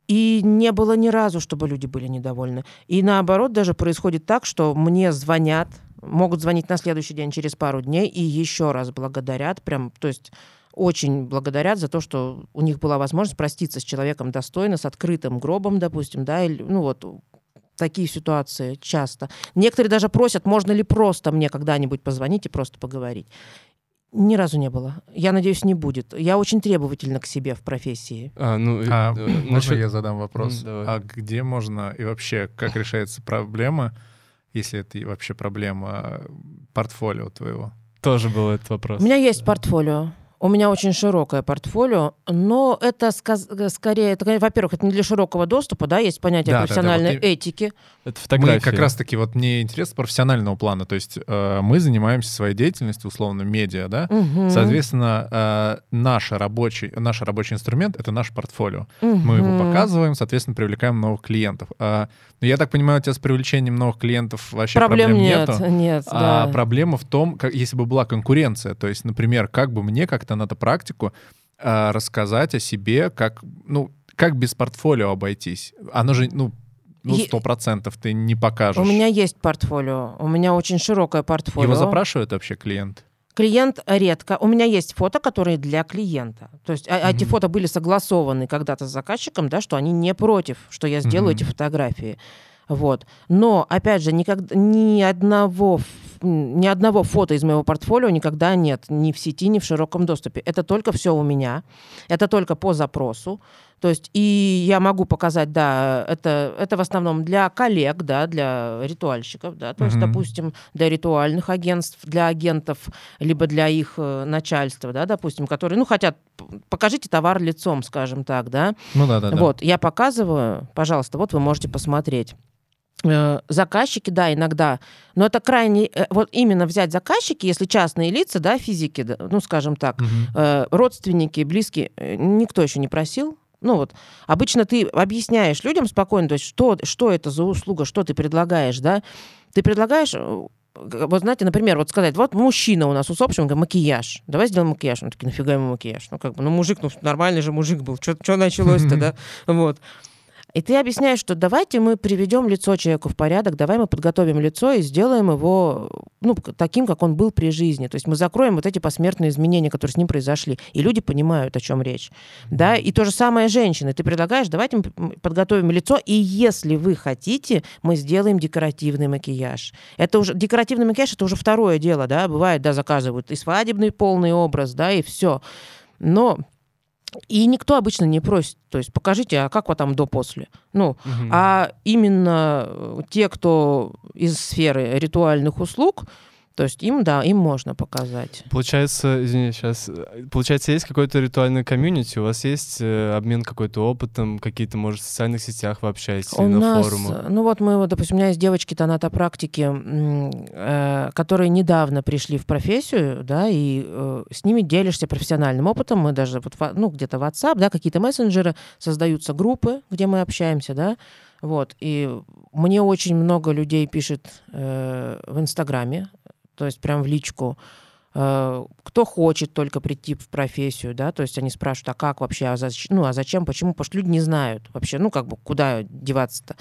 S3: И не было ни разу, чтобы люди были недовольны. И наоборот, даже происходит так, что мне звонят, могут звонить на следующий день через пару дней и еще раз благодарят, прям, то есть очень благодарят за то, что у них была возможность проститься с человеком достойно, с открытым гробом, допустим, да, или, ну вот такие ситуации часто. Некоторые даже просят, можно ли просто мне когда-нибудь позвонить и просто поговорить. Ни разу не было. Я надеюсь, не будет. Я очень требовательна к себе в профессии.
S1: А, ну,
S2: А
S1: э,
S2: можно
S1: насчет-
S2: я задам вопрос?
S1: Давай.
S2: А где можно и вообще как решается проблема, если это вообще проблема портфолио твоего?
S1: Тоже был этот вопрос.
S3: У меня есть портфолио. У меня очень широкое портфолио, но это сказ- э, скорее, это, во-первых, это не для широкого доступа, да, есть понятие
S2: Да, да, да,
S3: профессиональной
S2: вот
S3: этики.
S1: Это фотография.
S2: Мы как раз-таки, вот мне интересно профессионального плана, то есть э, мы занимаемся своей деятельностью, условно, медиа, да?
S3: Мгм.
S2: Соответственно, э, наш, рабочий, наш рабочий инструмент — это наш портфолио. Мы его показываем, соответственно, привлекаем новых клиентов. А, но я так понимаю, у тебя с привлечением новых клиентов вообще
S3: Проблем,
S2: проблем,
S3: нет,
S2: нету.
S3: нет,
S2: А
S3: да.
S2: проблема в том, как, если бы была конкуренция, то есть, например, как бы мне как-то на эту практику а, рассказать о себе, как, ну, как без портфолио обойтись. Оно же, ну, ну, сто процентов ты не покажешь.
S3: У меня есть портфолио, у меня очень широкое портфолио.
S2: Его запрашивают вообще клиент?
S3: Клиент редко. У меня есть фото, которые для клиента. То есть а- эти фото были согласованы когда-то с заказчиком, да, что они не против, что я сделаю
S2: Мгм.
S3: эти фотографии. Вот. Но, опять же, никогда, ни, одного, ни одного фото из моего портфолио никогда нет ни в сети, ни в широком доступе. Это только все у меня. Это только по запросу. То есть и я могу показать, да, это, это в основном для коллег, да, для ритуальщиков, да, то есть,
S2: Мгм.
S3: допустим, для ритуальных агентств, для агентов, либо для их э, начальства, да, допустим, которые, ну, хотят, покажите товар лицом, скажем так, да.
S2: Ну да, да, да.
S3: Вот, я показываю, пожалуйста, вот вы можете посмотреть. Э, Заказчики, да, иногда, но это крайне, э, вот именно взять заказчики, если частные лица, да, физики, да, ну, скажем так, э, родственники, близкие, никто еще не просил. Ну вот, обычно ты объясняешь людям спокойно, то есть что, что это за услуга, что ты предлагаешь, да? Ты предлагаешь, вот знаете, например, вот сказать, вот мужчина у нас усопший, он говорит, макияж, давай сделаем макияж. Он такие, нафига ему макияж? Ну как бы, ну мужик, ну нормальный же мужик был, что началось-то, да? Вот. И ты объясняешь, что давайте мы приведем лицо человеку в порядок, давай мы подготовим лицо и сделаем его ну, таким, как он был при жизни. То есть мы закроем вот эти посмертные изменения, которые с ним произошли. И люди понимают, о чем речь. Да? И то же самое женщины. Ты предлагаешь, давайте мы подготовим лицо, и если вы хотите, мы сделаем декоративный макияж. Это уже декоративный макияж это уже второе дело, да. Бывает, да, заказывают и свадебный полный образ, да, и все. Но и никто обычно не просит, то есть покажите, а как вот там до-после. Ну, угу. а именно э, те, кто из сферы ритуальных услуг, то есть им, да, им можно показать.
S1: Получается, извини, сейчас, получается, есть какой-то ритуальный комьюнити, у вас есть э, обмен какой-то опытом, какие-то, может, в социальных сетях вы общаетесь у или нас, на форумах?
S3: Ну вот мы, вот, допустим, у меня есть девочки тонатопрактики, э, которые недавно пришли в профессию, да, и э, с ними делишься профессиональным опытом, мы даже, вот, ну, где-то WhatsApp, да, какие-то мессенджеры, создаются группы, где мы общаемся, да, вот, и мне очень много людей пишет э, в Инстаграме, то есть прям в личку. Э, кто хочет только прийти в профессию, да, то есть они спрашивают, а как вообще, а зачем, ну, а зачем, почему, потому что люди не знают вообще, ну, как бы, куда деваться-то.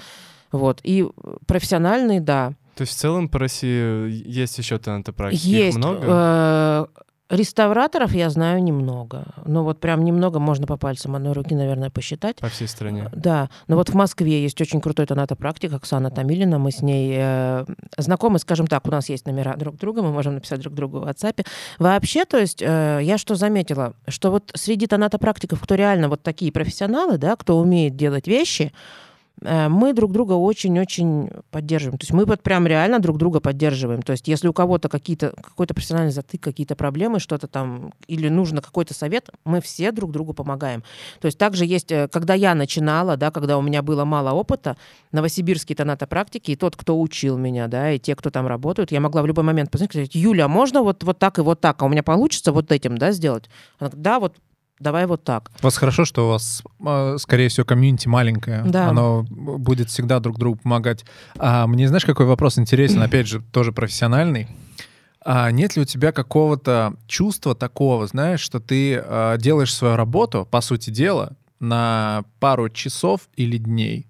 S3: Вот, и профессиональные, да.
S1: То есть в целом по России есть еще танатопрактики?
S3: Есть.
S1: Их много?
S3: Э, Реставраторов я знаю немного. Ну вот прям немного можно по пальцам одной руки, наверное, посчитать.
S1: По всей стране.
S3: Да. Но вот в Москве есть очень крутой тонатопрактик Оксана Тамилина. Мы с ней э, знакомы, скажем так, у нас есть номера друг друга, мы можем написать друг другу в WhatsApp. Вообще, то есть э, я что заметила, что вот среди тонатопрактиков, кто реально вот такие профессионалы, да, кто умеет делать вещи, Э, мы друг друга очень-очень поддерживаем. То есть мы вот прям реально друг друга поддерживаем. То есть если у кого-то какие-то, какой-то профессиональный затык, какие-то проблемы, что-то там, или нужно какой-то совет, мы все друг другу помогаем. То есть также есть, э, когда я начинала, да, когда у меня было мало опыта, новосибирские тонатопрактики, и тот, кто учил меня, да, и те, кто там работают, я могла в любой момент позвонить и сказать, Юля, а можно вот, вот так и вот так, а у меня получится вот этим, да, сделать? Она говорит, да, вот давай вот так.
S2: У вас хорошо, что у вас, а, скорее всего, комьюнити маленькое. Да. Оно будет всегда друг другу помогать. А мне, знаешь, какой вопрос интересен, опять же, тоже профессиональный. А нет ли у тебя какого-то чувства такого, знаешь, что ты а, делаешь свою работу, по сути дела, на пару часов или дней?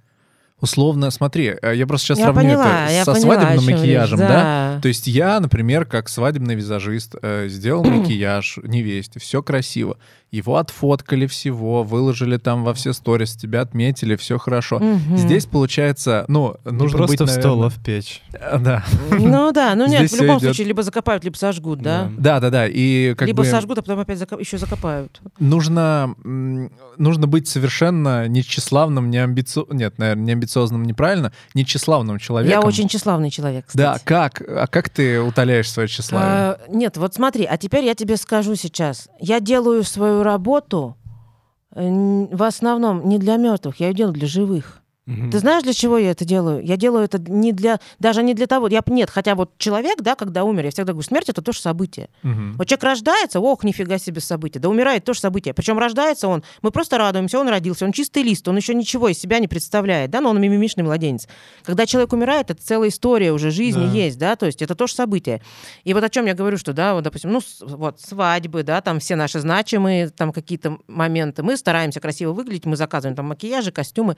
S2: Условно, смотри, э, я просто сейчас я сравню поняла, это со поняла, свадебным макияжем, да. да? То есть я, например, как свадебный визажист, э, сделал макияж невесте, все красиво его отфоткали всего, выложили там во все сторис, тебя отметили, все хорошо. Угу. Здесь получается, ну, нужно
S1: просто
S2: быть,
S1: в стол, а в печь.
S2: Э, да.
S3: Ну да, ну нет, в любом случае, либо закопают, либо сожгут, да?
S2: Да, да, да. И как
S3: либо сожгут, а потом опять еще закопают.
S2: Нужно, нужно быть совершенно не тщеславным, не амбициозным, нет, наверное, не амбициозным, неправильно, не тщеславным человеком.
S3: Я очень тщеславный человек, кстати.
S2: Да, как? А как ты утоляешь свое тщеславие? А,
S3: нет, вот смотри, а теперь я тебе скажу сейчас. Я делаю свою работу э, в основном не для мертвых, я ее делаю для живых. Ты знаешь, для чего я это делаю? Я делаю это не для, даже не для того, я нет, хотя вот человек, да, когда умер, я всегда говорю, смерть это тоже событие. Угу. Вот человек рождается, ох, нифига себе событие, да умирает тоже событие. Причем рождается он, мы просто радуемся, он родился, он чистый лист, он еще ничего из себя не представляет, да, но он мимимишный младенец. Когда человек умирает, это целая история уже жизни да. есть, да, то есть это тоже событие. И вот о чем я говорю, что, да, вот, допустим, ну, вот свадьбы, да, там все наши значимые, там какие-то моменты, мы стараемся красиво выглядеть, мы заказываем там макияжи, костюмы,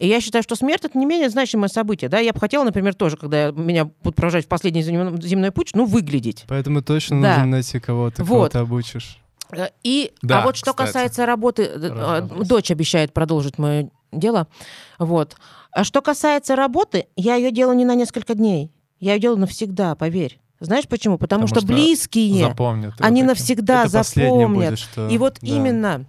S3: и я считаю, что смерть это не менее значимое событие. Да? Я бы хотела, например, тоже, когда меня будут провожать в последний земной путь, ну, выглядеть.
S1: Поэтому точно да. нужно найти кого-то, вот. кого ты обучишь.
S3: Э, и, а да, а вот что кстати. касается работы, э, Разобрался. дочь обещает продолжить мое дело. Вот. А что касается работы, я ее делаю не на несколько дней. Я ее делаю навсегда, поверь. Знаешь почему? Потому, Потому что, что близкие, запомнят они навсегда Это запомнят. Будет, что... И вот да. именно.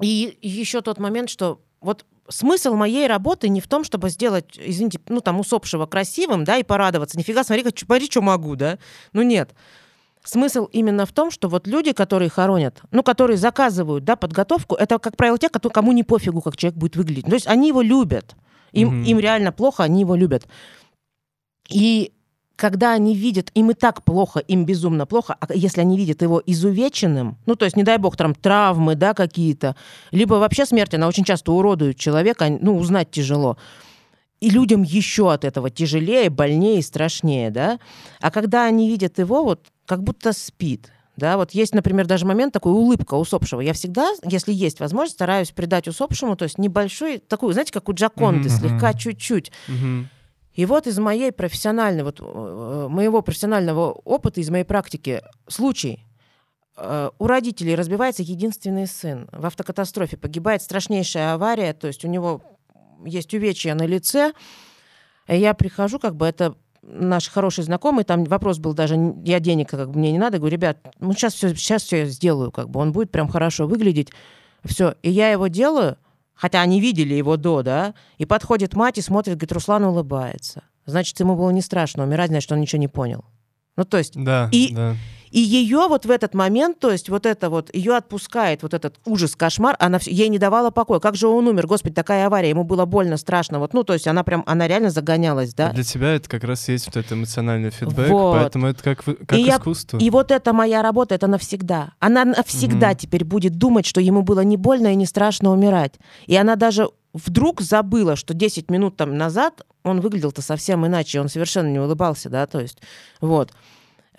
S3: И еще тот момент, что вот смысл моей работы не в том, чтобы сделать, извините, ну там усопшего красивым, да, и порадоваться. Нифига, смотри, как, смотри, что могу, да. Ну нет. Смысл именно в том, что вот люди, которые хоронят, ну, которые заказывают, да, подготовку, это, как правило, те, кому не пофигу, как человек будет выглядеть. То есть они его любят. Им, mm-hmm. им реально плохо, они его любят. И когда они видят, им и так плохо, им безумно плохо, а если они видят его изувеченным, ну, то есть, не дай бог, там травмы, да, какие-то, либо вообще смерть, она очень часто уродует человека, ну, узнать тяжело. И людям еще от этого тяжелее, больнее, страшнее, да. А когда они видят его, вот как будто спит, Да, вот есть, например, даже момент такой улыбка усопшего. Я всегда, если есть возможность, стараюсь придать усопшему, то есть небольшой, такую, знаете, как у Джаконды,
S2: Мгм.
S3: слегка чуть-чуть.
S1: Мгм.
S3: И вот из моей профессиональной, вот э, моего профессионального опыта, из моей практики случай. Э, У родителей разбивается единственный сын. В автокатастрофе погибает страшнейшая авария, то есть у него есть увечья на лице. Я прихожу, как бы это наш хороший знакомый, там вопрос был даже, я денег как бы мне не надо, говорю, ребят, ну сейчас все, сейчас все сделаю, как бы он будет прям хорошо выглядеть, все. И я его делаю, хотя они видели его до, да, и подходит мать и смотрит, говорит, Руслан улыбается. Значит, ему было не страшно умирать, значит, он ничего не понял. Ну, то есть,
S1: Да,
S3: И-
S1: да.
S3: И ее вот в этот момент, то есть вот это вот, ее отпускает вот этот ужас, кошмар, она вс- ей не давала покоя. Как же он умер? Господи, такая авария, ему было больно, страшно. Вот, ну, то есть она прям, она реально загонялась, да.
S1: А Для тебя это как раз есть вот этот эмоциональный фидбэк,
S3: Вот.
S1: поэтому это как, как
S3: И я-
S1: искусство.
S3: И вот эта моя работа, это навсегда. Она навсегда
S1: Мгм.
S3: теперь будет думать, что ему было не больно и не страшно умирать. И она даже вдруг забыла, что 10 минут там назад он выглядел-то совсем иначе, он совершенно не улыбался, да, то есть, вот.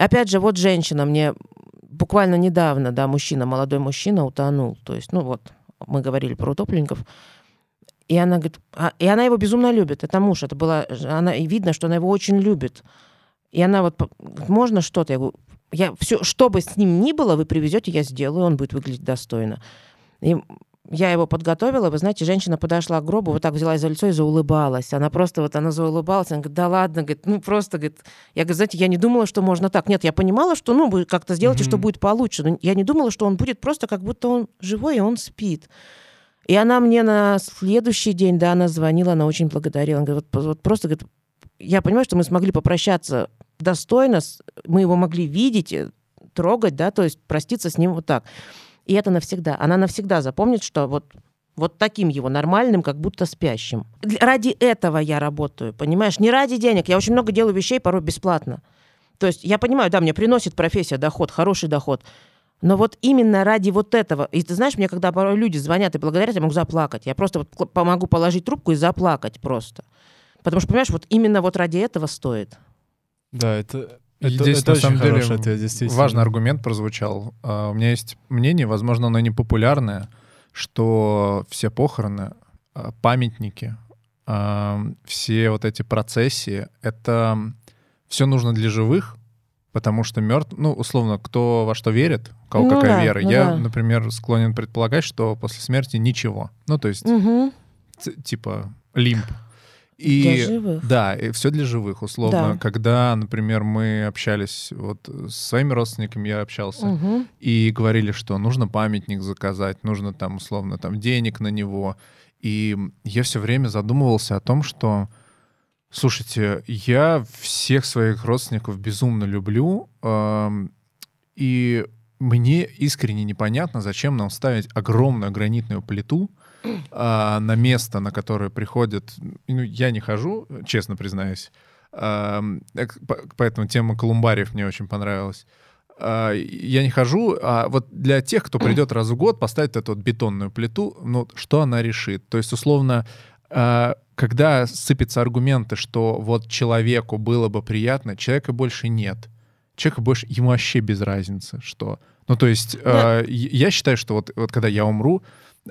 S3: Опять же, вот женщина мне буквально недавно, да, мужчина, молодой мужчина утонул, то есть, ну вот, мы говорили про утопленников, и она говорит, а- и она его безумно любит, это муж, это была, она, и видно, что она его очень любит. И она вот, можно что-то? Я говорю, я все, что бы с ним ни было, вы привезете, я сделаю, он будет выглядеть достойно. И я его подготовила, вы знаете, женщина подошла к гробу, вот так взяла за лицо и заулыбалась. Она просто вот, она заулыбалась, она говорит, да ладно, говорит, ну просто, говорит, я говорю, знаете, я не думала, что можно так. Нет, я понимала, что, ну, вы как-то сделайте, что
S1: Мгм.
S3: будет получше. Но я не думала, что он будет просто как будто он живой, и он спит. И она мне на следующий день, да, она звонила, она очень благодарила. Она говорит, вот, вот просто, говорит, я понимаю, что мы смогли попрощаться достойно, мы его могли видеть, э, трогать, да, то есть проститься с ним вот так. И это навсегда. Она навсегда запомнит, что вот вот таким его нормальным, как будто спящим. Ради этого я работаю, понимаешь? Не ради денег. Я очень много делаю вещей порой бесплатно. То есть я понимаю, да, мне приносит профессия доход, хороший доход. Но вот именно ради вот этого, и ты знаешь, мне когда порой люди звонят и благодарят, я могу заплакать. Я просто вот помогу положить трубку и заплакать просто. Потому что, понимаешь, вот именно вот ради этого стоит.
S1: Да, это, это,
S2: здесь,
S1: это
S2: на
S1: очень
S2: самом деле,
S1: хороший ответ, действительно.
S2: важный аргумент прозвучал. А, У меня есть мнение, возможно, оно непопулярное, что все похороны, а, памятники, а, все вот эти процессии, это все нужно для живых, потому что мертв, ну, условно, кто во что верит, у кого
S3: Ну
S2: какая
S3: да,
S2: вера.
S3: ну
S2: Я,
S3: да.
S2: например, склонен предполагать, что после смерти ничего. Ну, то есть, ц- типа, лимб.
S3: Для
S2: И
S3: живых.
S2: да, и все для живых, условно.
S3: Да.
S2: Когда, например, мы общались, вот с своими родственниками я общался,
S3: Мгм.
S2: и говорили, что нужно памятник заказать, нужно там, условно, там денег на него. И я все время задумывался о том, что, слушайте, я всех своих родственников безумно люблю, эм, и мне искренне непонятно, зачем нам ставить огромную гранитную плиту а, на место, на которое приходят... Ну, я не хожу, честно признаюсь. По- Поэтому тема колумбариев мне очень понравилась. А, Я не хожу, а вот для тех, кто придет раз в год, поставить эту вот бетонную плиту, ну, что она решит? То есть, условно, а, когда сыпятся аргументы, что вот человеку было бы приятно, человека больше нет. Человека больше, ему вообще без разницы, что... Ну, то есть,
S3: Да.
S2: э, я считаю, что вот, вот когда я умру,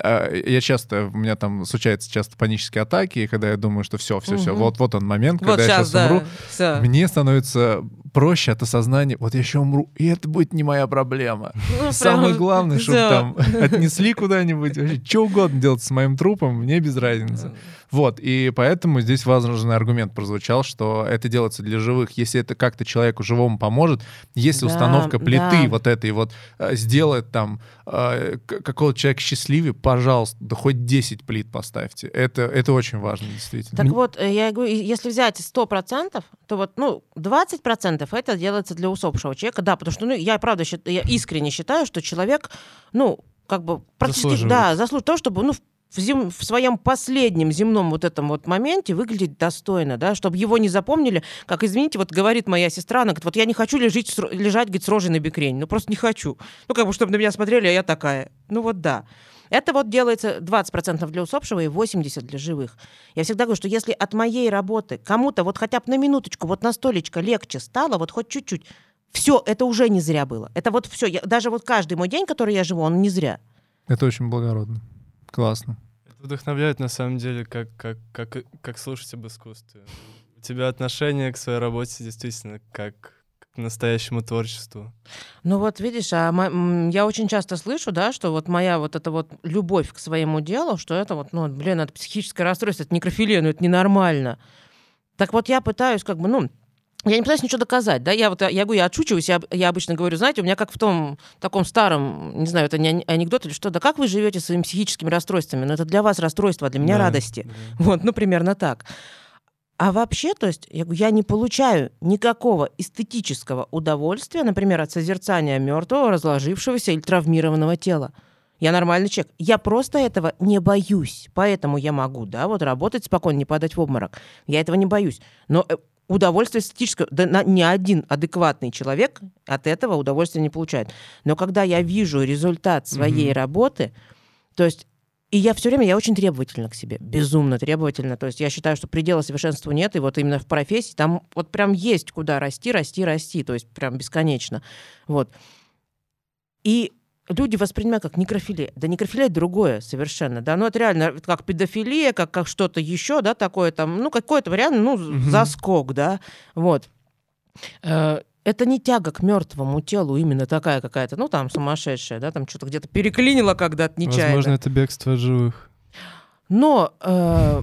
S2: я часто, у меня там случаются часто панические атаки, и когда я думаю, что все, все, все,
S3: Мгм.
S2: вот, вот он момент,
S3: Вот
S2: когда я
S3: сейчас,
S2: сейчас умру,
S3: да. Всё.
S2: мне становится проще от осознания, вот я еще умру, и это будет не моя проблема.
S3: Ну,
S2: Самое
S3: прям
S2: главное, чтобы
S3: всё.
S2: там отнесли куда-нибудь, вообще, что угодно делать с моим трупом, мне без разницы. Вот, и поэтому здесь важный аргумент прозвучал, что это делается для живых. Если это как-то человеку живому поможет, если
S3: Да,
S2: установка плиты
S3: да.
S2: вот этой вот э, сделает там э, какого-то человека счастливее, пожалуйста, да хоть 10 плит поставьте. Это, это очень важно, действительно.
S3: Так вот, э, я говорю, если взять 100%, то вот, ну, 20% это делается для усопшего человека, да, потому что, ну, я правда, я искренне считаю, что человек, ну, как бы практически,
S1: Заслуживает.
S3: да, заслуживает того, чтобы, ну, в, зем- в своем последнем земном вот этом вот моменте выглядеть достойно, да, чтобы его не запомнили, как, извините, вот говорит моя сестра, она говорит, вот я не хочу ро- лежать говорит, с рожей на бекрень, ну просто не хочу. Ну как бы, чтобы на меня смотрели, а я такая. Ну вот да. Это вот делается 20% для усопшего и 80% для живых. Я всегда говорю, что если от моей работы кому-то вот хотя бы на минуточку, вот на столечко легче стало, вот хоть чуть-чуть, Все, это уже не зря было. Это вот все. Даже вот каждый мой день, который я живу, он не зря.
S2: Это очень благородно. Классно.
S1: Это вдохновляет на самом деле, как, как, как, как слушать об искусстве. У тебя отношение к своей работе действительно как к настоящему творчеству.
S3: Ну вот видишь, а я очень часто слышу, да, что вот моя вот эта вот любовь к своему делу, что это вот, ну, блин, это психическое расстройство, это некрофилия, ну это ненормально. Так вот я пытаюсь как бы, ну, я не пытаюсь ничего доказать, да, я вот, я говорю, я отшучиваюсь, я, я обычно говорю, знаете, у меня как в том таком старом, не знаю, это не анекдот или что, да как вы живете своими психическими расстройствами, ну это для вас расстройство, а для меня да, радости, да. вот, ну примерно так. А вообще, то есть, я, я не получаю никакого эстетического удовольствия, например, от созерцания мертвого, разложившегося или травмированного тела. Я нормальный человек. Я просто этого не боюсь. Поэтому я могу, да, вот работать спокойно, не падать в обморок. Я этого не боюсь. Но э, удовольствие эстетическое, да на, ни один адекватный человек от этого удовольствия не получает. Но когда я вижу результат своей mm-hmm. работы, то есть и я все время, я очень требовательна к себе, безумно требовательна. То есть я считаю, что предела совершенству нет, и вот именно в профессии там вот прям есть куда расти, расти, расти, то есть прям бесконечно. Вот. И люди воспринимают как некрофилия. Да некрофилия другое совершенно, да, ну это реально как педофилия, как, как что-то еще, да, такое там, ну какой-то реально, ну, угу. заскок, да, вот. Э, это не тяга к мертвому телу именно такая какая-то, ну там сумасшедшая, да, там что-то где-то переклинило когда-то нечаянно.
S1: Возможно, это бегство от живых.
S3: Но э,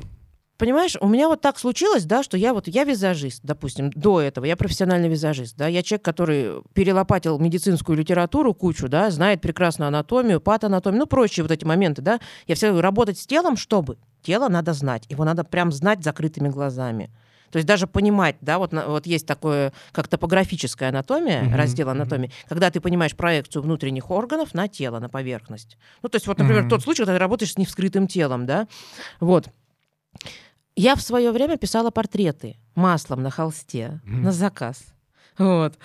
S3: Понимаешь, у меня вот так случилось, да, что я вот, я визажист, допустим, до этого, я профессиональный визажист, да, я человек, который перелопатил медицинскую литературу кучу, да, знает прекрасно анатомию, патанатомию, ну, прочие вот эти моменты, да. Я все работать с телом, чтобы тело надо знать, его надо прям знать закрытыми глазами. То есть даже понимать, да, вот, вот есть такое, как топографическая анатомия, mm-hmm. раздел анатомии, mm-hmm. когда ты понимаешь проекцию внутренних органов на тело, на поверхность. Ну, то есть вот, например, mm-hmm. тот случай, когда ты работаешь с невскрытым телом, да, вот. Я в свое время писала портреты маслом на холсте, mm. на заказ. Вот.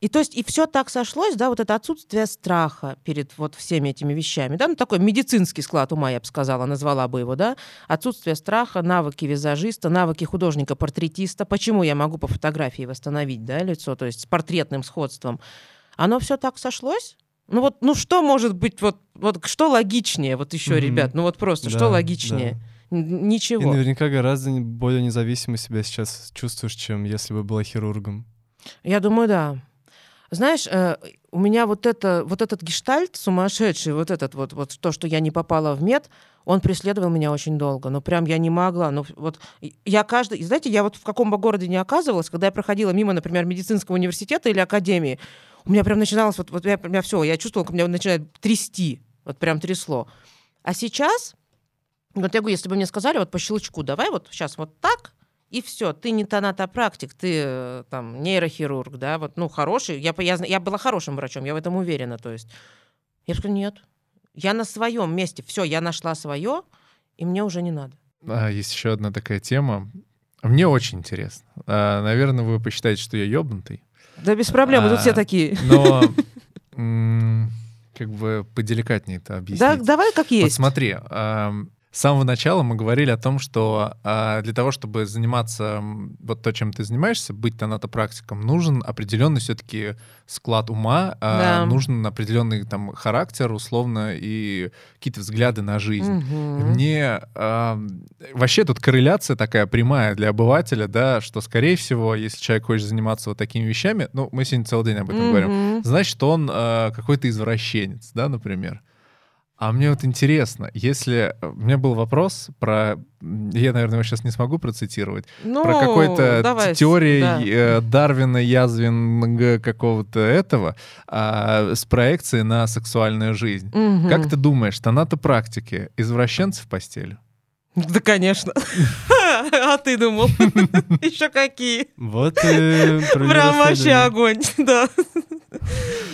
S3: И то есть, и все так сошлось, да, вот это отсутствие страха перед вот всеми этими вещами, да, ну такой медицинский склад ума, я бы сказала, назвала бы его, да, отсутствие страха, навыки визажиста, навыки художника-портретиста, почему я могу по фотографии восстановить, да, лицо, то есть с портретным сходством, оно все так сошлось, ну вот, ну что может быть, вот, вот что логичнее, вот еще, mm-hmm. ребят, ну вот просто, да, что логичнее? Да. Ничего.
S1: И наверняка гораздо более независимо себя сейчас чувствуешь, чем если бы была хирургом.
S3: Я думаю, да. Знаешь, э, у меня вот, это, вот этот гештальт сумасшедший, вот этот вот, вот то, что я не попала в мед, он преследовал меня очень долго. Ну, прям я не могла. Ну, вот я каждый... Знаете, я вот в каком бы городе не оказывалась, когда я проходила мимо, например, медицинского университета или академии, у меня прям начиналось... Вот, вот я, у меня все, я чувствовала, как меня начинает трясти. Вот прям трясло. А сейчас вот я говорю, если бы мне сказали вот по щелчку, давай вот сейчас вот так, и все, ты не тонатопрактик, ты э, там нейрохирург, да, вот, ну, хороший, я, я, я была хорошим врачом, я в этом уверена, то есть. Я сказала, нет, я на своем месте, все, я нашла свое, и мне уже не надо.
S2: А, есть еще одна такая тема. Мне очень интересно. А, наверное, вы посчитаете, что я ёбнутый.
S3: Да без проблем, а, тут все такие.
S2: Но как бы поделикатнее это объяснить. Да,
S3: давай как есть. Вот
S2: смотри, с самого начала мы говорили о том, что а, для того, чтобы заниматься вот то, чем ты занимаешься, быть тонатопрактиком, нужен определенный все-таки склад ума, а, да. нужен определенный там характер, условно, и какие-то взгляды на жизнь. Угу. Мне а, вообще тут корреляция такая прямая для обывателя, да, что, скорее всего, если человек хочет заниматься вот такими вещами, ну, мы сегодня целый день об этом угу. говорим, значит, он а, какой-то извращенец, да, например. А мне вот интересно, если... Э, у меня был вопрос про... Я, наверное, его сейчас не смогу процитировать. Ну, про какой-то теории да. Э, Дарвина, Язвин какого-то этого а, с проекцией на сексуальную жизнь. Угу. Как ты думаешь, тонато практики извращенцы в постели?
S3: Да, конечно. А ты думал? Еще какие?
S1: Вот Прям
S3: вообще огонь, да.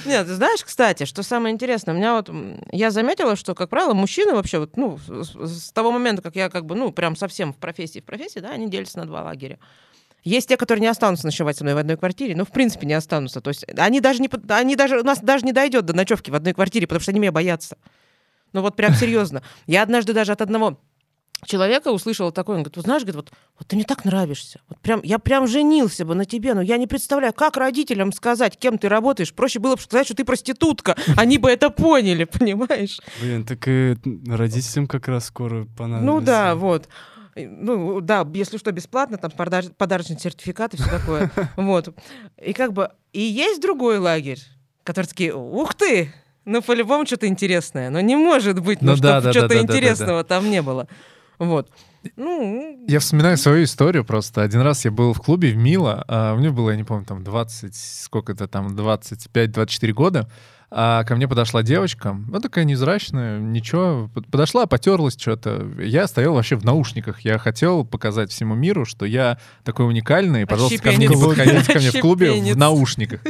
S3: Нет, ты знаешь, кстати, что самое интересное, у меня вот, я заметила, что, как правило, мужчины вообще, вот, ну, с, с того момента, как я как бы, ну, прям совсем в профессии, в профессии, да, они делятся на два лагеря. Есть те, которые не останутся ночевать со мной в одной квартире, ну, в принципе, не останутся. То есть они даже не, они даже, у нас даже не дойдет до ночевки в одной квартире, потому что они меня боятся. Ну, вот прям серьезно. Я однажды даже от одного человека услышала такое, он говорит, вот знаешь, говорит, вот, вот ты мне так нравишься, вот прям, я прям женился бы на тебе, но я не представляю, как родителям сказать, кем ты работаешь, проще было бы сказать, что ты проститутка, они бы это поняли, понимаешь?
S1: Блин, так и родителям как раз скоро понадобится.
S3: Ну да, вот. Ну, да, если что, бесплатно, там подар- подарочный сертификат и все такое. Вот. И как бы, и есть другой лагерь, который такие, ух ты, ну, по-любому что-то интересное. Но не может быть, ну,
S2: Ну да,
S3: чтобы
S2: да,
S3: что-то
S2: да.
S3: интересного там не было. Вот. Ну,
S2: Я вспоминаю свою историю просто. Один раз я был в клубе в Мила, а, мне было, я не помню, там 20, сколько это там, 25-24 года. А ко мне подошла девочка, ну такая невзрачная, ничего, под- подошла, потерлась что-то. Я стоял вообще в наушниках. Я хотел показать всему миру, что я такой уникальный. Пожалуйста, ко мне не подходите ко мне в клубе в наушниках.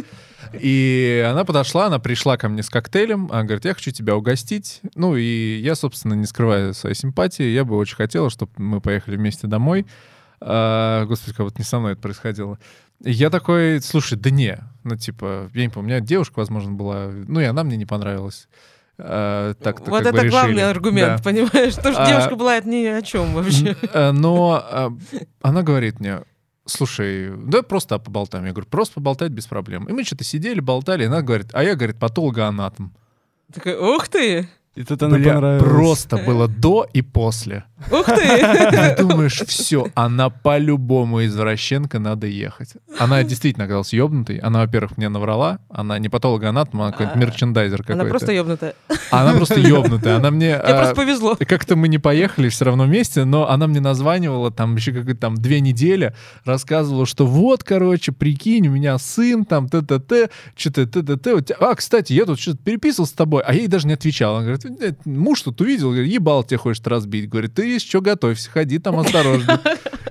S2: И она подошла, она пришла ко мне с коктейлем, она говорит, я хочу тебя угостить. Ну и я, собственно, не скрываю своей симпатии, я бы очень хотела, чтобы мы поехали вместе домой. А, господи, как вот не со мной это происходило. Я такой, слушай, да не, ну типа, я не помню, у меня девушка, возможно, была, ну и она мне не понравилась. А, так-то
S3: вот
S2: бы
S3: это главный
S2: решили.
S3: аргумент,
S2: Да.
S3: понимаешь? Потому что
S2: А,
S3: девушка была это ни о чем вообще.
S2: Э, Но э, она говорит мне, слушай, да просто поболтаем. Я говорю, просто поболтать без проблем. И мы что-то сидели, болтали, и она говорит, а я, говорит, патологоанатом.
S3: Такая, ух ты,
S1: И тут она
S2: Бля,
S1: понравилась.
S2: просто было до и после.
S3: ух ты.
S2: Ты думаешь, все, она по-любому извращенка, надо ехать. Она действительно оказалась ёбнутой. Она, во-первых, мне наврала. Она не патологоанатом, она какой-то
S3: А,
S2: мерчендайзер какой-то.
S3: Она просто ебнутая.
S2: Она просто ёбнутая. Она мне...
S3: Мне
S2: а,
S3: просто повезло.
S2: И как-то мы не поехали все равно вместе, но она мне названивала там еще как там две недели, рассказывала, что вот, короче, прикинь, у меня сын там, т-т-т, что-то т-т-т. А, кстати, я тут что-то переписывал с тобой, а я ей даже не отвечал. Она говорит, «Э, муж тут увидел, говорит, ебал тебя хочет разбить. Говорит, ты есть что, готовься, ходи там осторожно.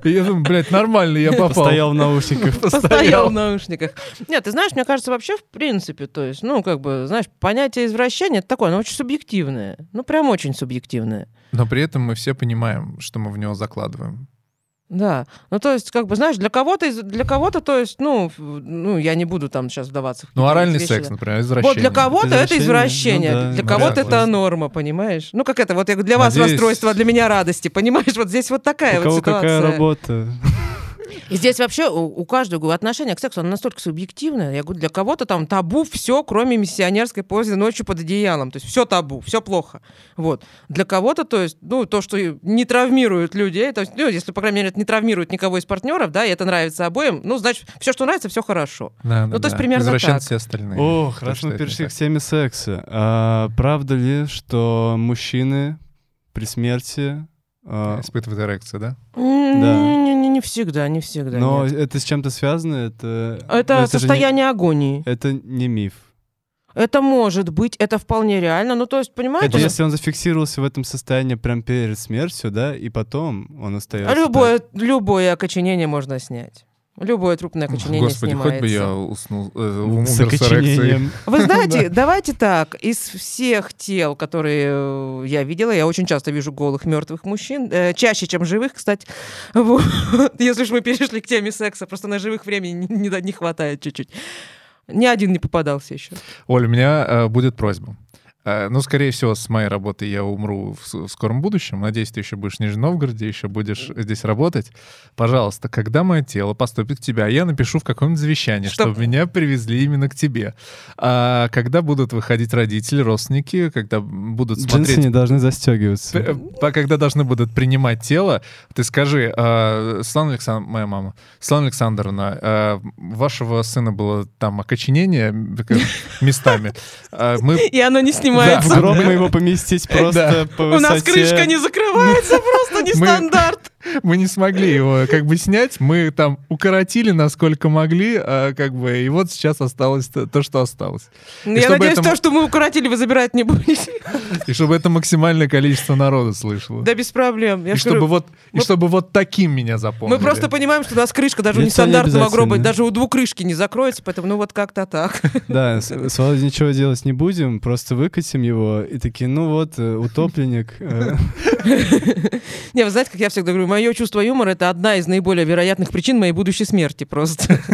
S2: И я думаю, блядь, нормально, я попал.
S1: Постоял в наушниках.
S3: Постоял в наушниках. Нет, ты знаешь, мне кажется, вообще в принципе, то есть, ну, как бы, знаешь, понятие извращения это такое, оно очень субъективное. Ну, прям очень субъективное.
S2: Но при этом мы все понимаем, что мы в него закладываем.
S3: Да. Ну, то есть, как бы, знаешь, для кого-то, для кого-то, то есть, ну, ну, я не буду там сейчас вдаваться в
S2: Ну, оральный
S3: вещи,
S2: секс, например, извращение.
S3: Вот для кого-то это
S1: Извращение, ну да,
S3: для кого-то это норма, понимаешь? Ну, как это, вот я говорю, для вас
S2: Надеюсь-
S3: расстройство, а для меня радости, понимаешь? Вот здесь вот такая
S1: У
S3: вот
S1: кого какая
S3: ситуация.
S1: работа?
S3: И здесь вообще у, у каждого отношение к сексу оно настолько субъективное. Я говорю, для кого-то там табу все, кроме миссионерской позы ночью под одеялом. То есть все табу, все плохо. Вот. Для кого-то, то есть, ну, то, что не травмирует людей, то есть, ну, если, по крайней мере, это не травмирует никого из партнеров, да, и это нравится обоим, ну, значит, все, что нравится, все хорошо.
S2: Да,
S3: Ну,
S2: да,
S3: то есть
S2: да.
S3: примерно так.
S2: все остальные. Кто
S1: раз мы перешли к теме секса. А правда ли, что мужчины при смерти... а,
S2: Испытывает эрекцию, да?
S3: Не, не, не всегда, не всегда.
S1: но
S3: нет.
S1: это с чем-то связано? Это,
S3: Это,
S1: же не-
S3: состояние агонии.
S1: это не миф.
S3: Это может быть, это вполне реально. Ну, то есть, понимаете,
S1: Это если он зафиксировался в этом состоянии прям перед смертью, да, и потом он остается.
S3: любое, любое окоченение можно снять. Любое трупное окоченение
S2: Господи,
S3: снимается.
S2: хоть бы я уснул, э, умер
S1: с
S2: эрекцией.
S1: окоченением.
S3: Вы знаете, давайте так, из всех тел, которые э, я видела, я очень часто вижу голых мертвых мужчин, э, чаще, чем живых, кстати. Вот. Если уж мы перешли к теме секса, просто на живых времени не, не- не хватает чуть-чуть. Ни один не попадался еще.
S2: Оль, у меня э, будет просьба. Э, ну, скорее всего, с моей работы я умру в, с- в скором будущем. Надеюсь, ты еще будешь в Нижнем Новгороде, еще будешь здесь работать. Пожалуйста, когда мое тело поступит к тебе, а я напишу в каком-нибудь завещании,
S3: Чтоб-
S2: чтобы меня привезли именно к тебе. А когда будут выходить родители, родственники, когда будут смотреть
S1: Джинсы не должны застегиваться.
S2: Когда должны будут принимать тело, ты скажи, э, Светлана Александровна, моя мама, Светлана Александровна, э, вашего сына было там окоченение местами. Мы
S3: И оно не
S1: В
S3: снимается.
S1: гроб мы его поместить просто по
S3: У нас крышка не закрывается, просто нестандарт.
S2: Мы не смогли его как бы снять, мы там укоротили насколько могли, а, как бы, и вот сейчас осталось то, то, что осталось.
S3: Ну, Я надеюсь,
S2: это-
S3: то, что мы укоротили, вы забирать не будете.
S2: И чтобы это максимальное количество народа слышало.
S3: Да без проблем. Я
S2: И
S3: говорю,
S2: чтобы вот, и
S3: мы-
S2: чтобы вот таким меня запомнили.
S3: Мы просто понимаем, что у нас крышка даже у нестандартного гроба, даже у двукрышки не закроется, поэтому ну вот как-то так.
S1: Да, с, Володей ничего делать не будем, просто выкатим его и такие, ну вот, э, утопленник. э,
S3: Не, вы знаете, как я всегда говорю, мое чувство юмора — это одна из наиболее вероятных причин моей будущей смерти просто.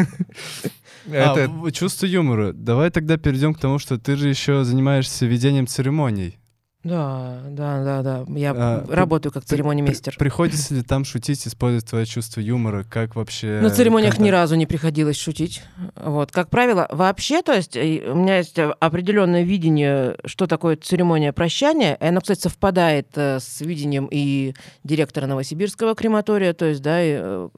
S1: А,
S2: Это-
S1: чувство юмора. Давай тогда перейдем к тому, что ты же еще занимаешься ведением церемоний.
S3: Да, да, да, да. Я
S1: А, при-
S3: работаю как
S1: при-
S3: церемонимейстер.
S1: При- Приходится ли там шутить, использовать твое чувство юмора? Как вообще...
S3: На церемониях
S1: когда-
S3: ни разу не приходилось шутить. Вот, как правило, вообще, то есть у меня есть определенное видение, что такое церемония прощания. И оно, кстати, совпадает э, с видением и директора Новосибирского крематория, то есть, да, и, э,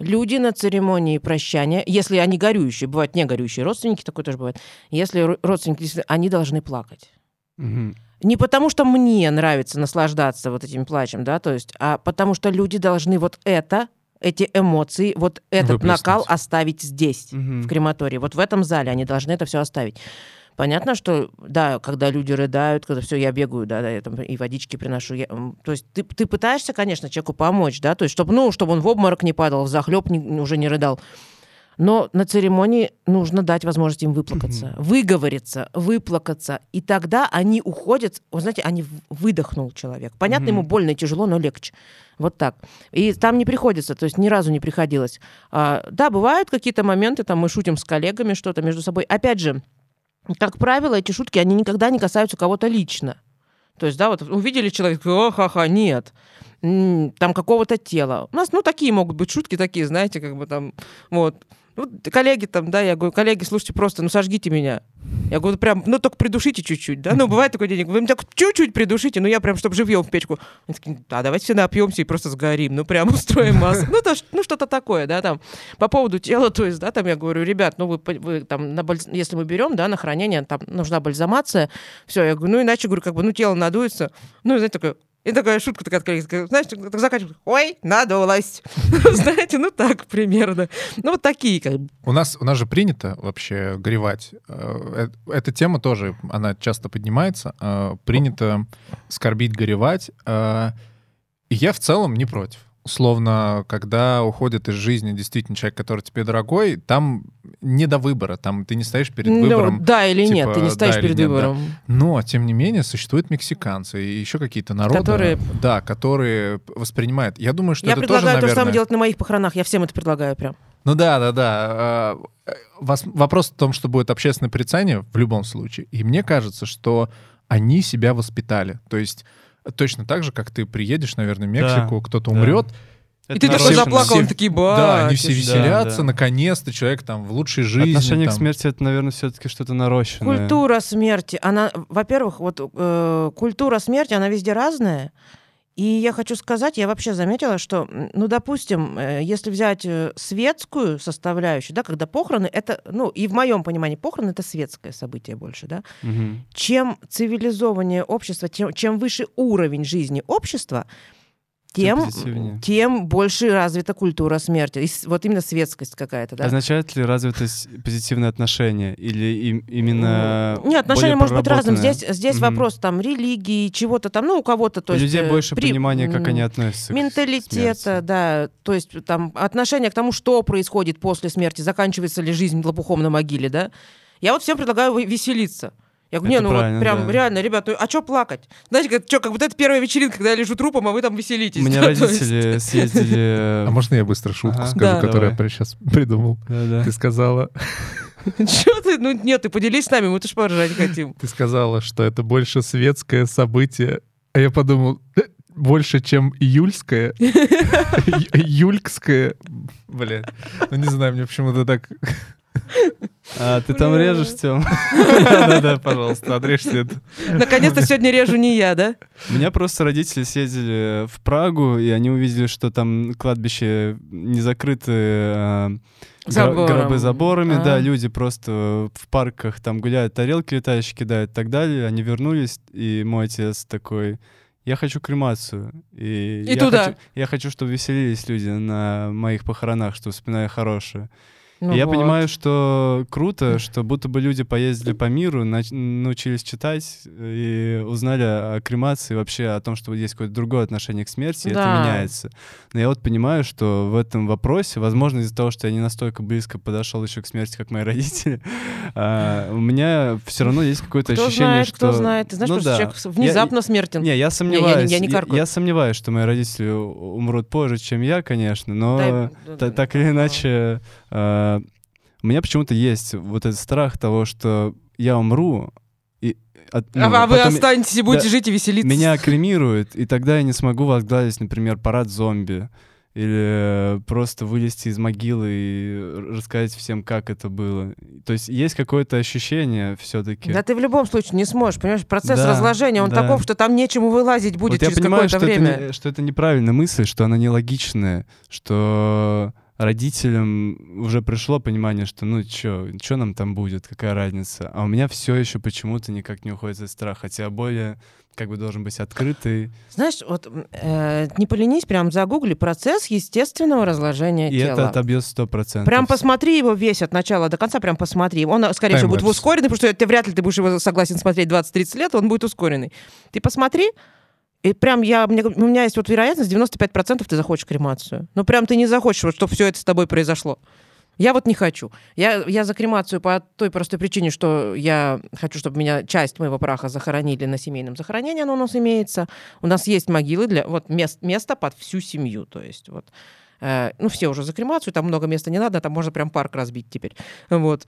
S3: люди на церемонии прощания, если они горюющие, бывают не горюющие родственники, такое тоже бывает, если ро- родственники, они должны плакать.
S1: Мгм.
S3: Не потому, что мне нравится наслаждаться вот этим плачем, да, то есть, а потому что люди должны вот это, эти эмоции, вот этот
S2: Выплеснуть.
S3: накал оставить здесь,
S1: Мгм.
S3: в крематории. Вот в этом зале они должны это все оставить. Понятно, что, да, когда люди рыдают, когда все, я бегаю, да, да, я там и водички приношу. я, то есть ты, ты пытаешься, конечно, человеку помочь, да, то есть чтобы, ну, чтобы он в обморок не падал, в захлеб уже не рыдал. Но на церемонии нужно дать возможность им выплакаться, выговориться, выплакаться. И тогда они уходят, вы знаете, они выдохнул человек. Понятно,
S1: Мгм.
S3: ему больно и тяжело, но легче. Вот так. И там не приходится, то есть ни разу не приходилось. А, да, бывают какие-то моменты, там мы шутим с коллегами что-то между собой. Опять же, как правило, эти шутки, они никогда не касаются кого-то лично. То есть, да, вот увидели человека, о, ха-ха, нет. Там какого-то тела. У нас, ну, такие могут быть шутки такие, знаете, как бы там, вот. Ну, коллеги там, да, я говорю, коллеги, слушайте, просто, ну, сожгите меня. Я говорю, прям, ну, только придушите чуть-чуть, да, ну, бывает такой день, вы меня так чуть-чуть придушите, ну, я прям, чтобы живьем в печку. Они такие, да, давайте все напьемся и просто сгорим, ну, прям устроим массу. Ну, то, ну, что-то такое, да, там. По поводу тела, то есть, да, там я говорю, ребят, ну, вы, вы там, на бальз- если мы берем, да, на хранение, там нужна бальзамация, все, я говорю, ну, иначе, говорю, как бы, ну, тело надуется, ну, знаете, такое, и такая шутка такая, от коллеги, такая, знаешь, так заканчивается, ой, надулась. Знаете, ну так примерно. Ну вот такие как.
S2: У нас, у нас же принято вообще горевать. Э, э, Эта тема тоже, она часто поднимается. Э, Принято скорбить, горевать. И я в целом не против. Условно, когда уходит из жизни действительно человек, который тебе дорогой, там не до выбора, там ты не стоишь перед
S3: Ну,
S2: выбором.
S3: да или нет,
S2: типа,
S3: ты не стоишь
S2: да
S3: перед
S2: нет, да.
S3: выбором.
S2: Но, тем не менее, существуют мексиканцы и еще какие-то народы,
S3: Которые-
S2: да, которые воспринимают. Я думаю, что
S3: Я
S2: это
S3: предлагаю
S2: тоже,
S3: то же
S2: наверное...
S3: самое делать на моих похоронах. Я всем это предлагаю прям.
S2: Ну да, да, да. Э, вос- Вопрос в том, что будет общественное порицание в любом случае. И мне кажется, что они себя воспитали. То есть точно так же, как ты приедешь, наверное, в Мексику, кто-то
S1: да.
S2: умрет.
S3: И
S1: Это
S3: ты такой заплакал, он
S2: Все-
S3: такие,
S2: Да, они все
S3: батюшки».
S1: Да,
S2: веселятся,
S1: да.
S2: наконец-то человек там в лучшей жизни.
S1: Отношение к
S2: там.
S1: смерти это, наверное, все-таки что-то нарощенное.
S3: Культура смерти, она, во-первых, вот э, культура смерти, она везде разная. И я хочу сказать, я вообще заметила, что, ну, допустим, э, если взять э, светскую составляющую, да, когда похороны, это, ну, и в моем понимании похороны это светское событие больше, да.
S1: Мгм.
S3: Чем цивилизованнее общество, тем, чем выше уровень жизни общества,
S1: Тем
S3: тем, больше развита культура смерти. И вот именно светскость какая-то, да.
S1: Означает ли развитость позитивное отношение? Или им- именно
S3: Нет, отношения
S1: более
S3: может быть разным. Здесь, здесь
S1: Мгм.
S3: вопрос там религии, чего-то там, ну, у кого-то, то
S1: У
S3: есть...
S1: людей
S3: э,
S1: больше
S3: при-
S1: понимания, как они относятся к
S3: Менталитета,
S1: смерти.
S3: да, то есть там отношение к тому, что происходит после смерти, заканчивается ли жизнь лопухом на могиле, да. Я вот всем предлагаю веселиться. Я говорю, не,
S1: Это
S3: ну вот прям
S1: да.
S3: реально, ребята, а что плакать? Знаете, как, чё, как будто это первая вечеринка, когда я лежу трупом, а вы там веселитесь.
S1: У меня родители съездили...
S2: А можно я быстро шутку скажу, которую я сейчас придумал? Ты сказала,
S3: Чё ты? Ну нет, ты поделись с нами, мы тоже поржать хотим.
S2: ты сказала, что это больше светское событие. А я подумал, «Э, больше, чем июльское. Юлькское. Блин, ну не знаю, мне почему-то так...
S1: А, ты там режешь, Тём?
S2: Да-да, пожалуйста, отрежьте это.
S3: Наконец-то сегодня режу не я, да?
S1: У меня просто родители съездили в Прагу, и они увидели, что там кладбище не закрыты а,
S3: Забором.
S1: гробы заборами,
S3: А.
S1: да, люди просто в парках там гуляют, тарелки летающие кидают и так далее. Они вернулись, и мой отец такой, я хочу кремацию. И,
S3: И
S1: я
S3: туда.
S1: Хочу, я хочу, чтобы веселились люди на моих похоронах, что вспоминаю хорошее.
S3: Ну
S1: я
S3: вот.
S1: понимаю, что круто, что будто бы люди поездили по миру, научились читать и узнали о кремации, вообще о том, что есть какое-то другое отношение к смерти, и
S3: Да.
S1: это меняется. Но я вот понимаю, что в этом вопросе, возможно, из-за того, что я не настолько близко подошел еще к смерти, как мои родители, а, у меня все равно есть какое-то
S3: Кто
S1: ощущение,
S3: знает,
S1: что...
S3: кто знает. Ты знаешь,
S1: Ну
S3: просто
S1: да.
S3: человек
S1: Я-
S3: внезапно смертен.
S1: Не, я сомневаюсь.
S3: я не каркаю.
S1: я сомневаюсь, что мои родители умрут позже, чем я, конечно, но
S3: да, да,
S1: так или
S3: да.
S1: иначе, э, у меня почему-то есть вот этот страх того, что я умру, и от-
S3: а
S1: ну,
S3: вы
S1: потом
S3: останетесь и будете
S1: да,
S3: жить и веселиться.
S1: меня кремируют, и тогда я не смогу возглавить, например, парад зомби. Или просто вылезти из могилы и рассказать всем, как это было. То есть есть какое-то ощущение все-таки.
S3: Да ты в любом случае не сможешь, понимаешь? Процесс
S1: Да,
S3: разложения, он
S1: да.
S3: таков, что там нечему вылазить будет
S1: вот я
S3: через
S1: понимаю,
S3: какое-то время.
S1: это, не- что это неправильная мысль, что она нелогичная, что родителям уже пришло понимание, что ну чё, чё нам там будет, какая разница. А у меня все еще почему-то никак не уходит из страха, хотя более как бы должен быть открытый.
S3: Знаешь, вот э, не поленись, прям загугли процесс естественного разложения
S1: И
S3: тела.
S1: это отобьет сто процентов.
S3: Прям посмотри его весь от начала до конца, прям посмотри. Он, э, скорее всего, будет ускоренный, потому что ты вряд ли ты будешь его согласен смотреть 20-30 лет, он будет ускоренный. Ты посмотри, и прям я, мне, у меня есть вот вероятность, 95% ты захочешь кремацию. Ну прям ты не захочешь, вот, чтобы все это с тобой произошло. Я вот не хочу. Я, я за кремацию по той простой причине, что я хочу, чтобы меня часть моего праха захоронили на семейном захоронении, оно у нас имеется. У нас есть могилы для вот мест, место под всю семью. То есть вот э, ну, все уже за кремацию, там много места не надо, там можно прям парк разбить теперь. Вот.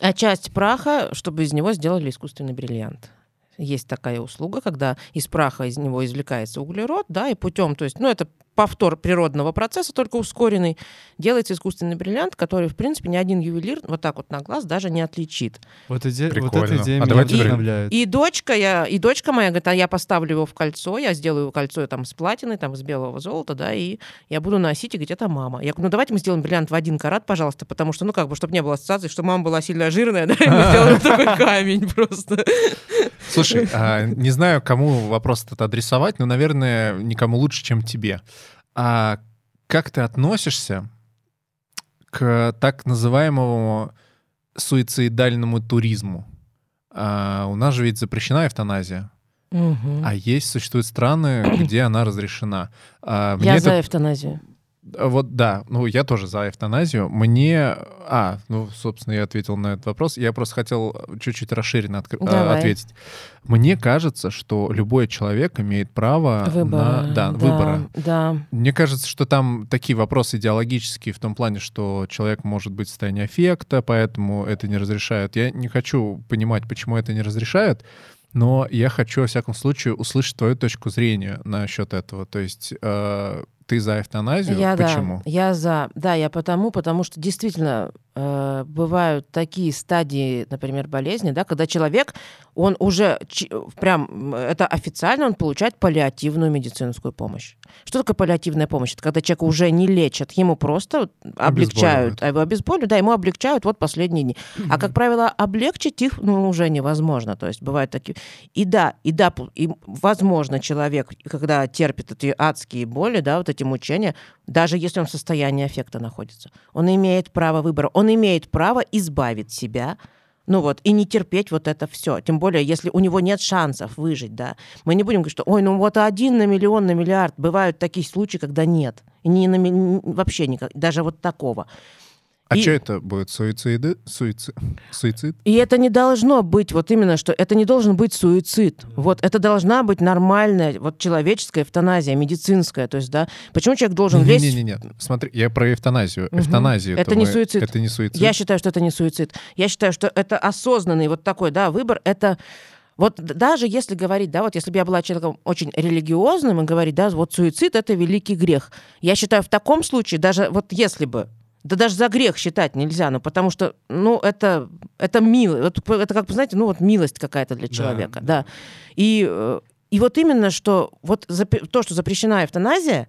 S3: А часть праха, чтобы из него сделали искусственный бриллиант. Есть такая услуга, когда из праха из него извлекается углерод, да, и путем, то есть, ну, это повтор природного процесса, только ускоренный, делается искусственный бриллиант, который, в принципе, ни один ювелир вот так вот на глаз даже не отличит.
S1: Вот, иде- вот эта идея
S2: А
S1: меня
S2: давайте
S1: вдохновляет.
S3: И дочка, я, и дочка моя говорит, а я поставлю его в кольцо, я сделаю кольцо там с платиной, там с белого золота, да, и я буду носить, и говорит, это мама. Я говорю, ну давайте мы сделаем бриллиант в один карат, пожалуйста, потому что, ну как бы, чтобы не было ассоциации, что мама была сильно жирная, да, и мы сделали такой камень просто.
S2: Слушай, а, не знаю, кому вопрос этот адресовать, но, наверное, никому лучше, чем тебе. А как ты относишься к так называемому суицидальному туризму? А, у нас же ведь запрещена эвтаназия,
S3: Мгм.
S2: а есть, существуют страны, где она разрешена. А,
S3: Я
S2: это-
S3: за эвтаназию.
S2: А, Вот да, ну я тоже за эвтаназию. Мне, а, ну собственно я ответил на этот вопрос. Я просто хотел чуть-чуть расширенно а,
S3: Давай.
S2: ответить. Мне кажется, что любой человек имеет право
S3: Выбора.
S2: на, да, выбора.
S3: Да.
S2: Мне кажется, что там такие вопросы идеологические в том плане, что человек может быть в состоянии аффекта, поэтому это не разрешают. Я не хочу понимать, почему это не разрешают, но я хочу, во всяком случае, услышать твою точку зрения насчет этого. То есть э, ты за эвтаназию?
S3: Я,
S2: почему?
S3: Да, я за. Да, я потому, потому что действительно э, бывают такие стадии, например, болезни, да, когда человек, он уже чи- прям, это официально, он получает паллиативную медицинскую помощь. Что такое паллиативная помощь? Это когда человека уже не лечат, ему просто облегчают, а его обезболивают, да, ему облегчают вот последние дни. А, как правило, облегчить их ну, уже невозможно. То есть бывают такие... И да, и да, и, возможно, человек, когда терпит эти адские боли, да, вот эти мучения, даже если он в состоянии аффекта находится, он имеет право выбора, он имеет право избавить себя ну вот, и не терпеть вот это все. Тем более, если у него нет шансов выжить, да. Мы не будем говорить, что, ой, ну вот один на миллион, на миллиард. Бывают такие случаи, когда нет. И не на, вообще никак, даже вот такого.
S2: А
S3: И-
S2: что это будет? Суициды? Суицид? Суицид?
S3: И это не должно быть вот именно, что это не должен быть суицид. Вот это должна быть нормальная, вот человеческая эвтаназия, медицинская. То есть, да, почему человек должен лезть...
S2: Не-не-не, смотри, я про эвтаназию.
S3: Мгм.
S2: Эвтаназию.
S3: Это не суицид.
S2: Это не суицид.
S3: Я считаю, что это не суицид. Я считаю, что это осознанный вот такой, да, выбор. Это вот даже если говорить, да, вот если бы я была человеком очень религиозным и говорить, да, вот суицид — это великий грех. Я считаю, в таком случае, даже вот если бы, да даже за грех считать нельзя, ну потому что, ну это, это мило, п- это как бы, знаете, ну вот милость какая-то для человека,
S1: да.
S3: да. И, э, и вот именно, что вот запре- то, что запрещена эвтаназия,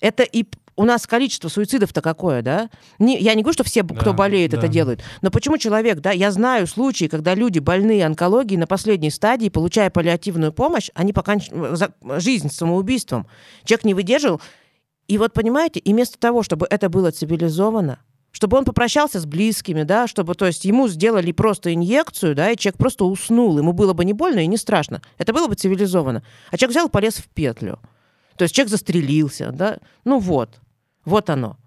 S3: это и у нас количество суицидов-то какое, да? Не, я не говорю, что все, кто
S1: Да,
S3: болеет, это
S1: да.
S3: делают. Но почему человек, да, я знаю случаи, когда люди больные онкологией на последней стадии, получая паллиативную помощь, они поканчивают жизнь самоубийством. Человек не выдержал. И вот, понимаете, и вместо того, чтобы это было цивилизовано, чтобы он попрощался с близкими, да, чтобы, то есть, ему сделали просто инъекцию, да, и человек просто уснул, ему было бы не больно и не страшно. Это было бы цивилизованно. А человек взял и полез в петлю. То есть человек застрелился, да, ну вот, вот оно.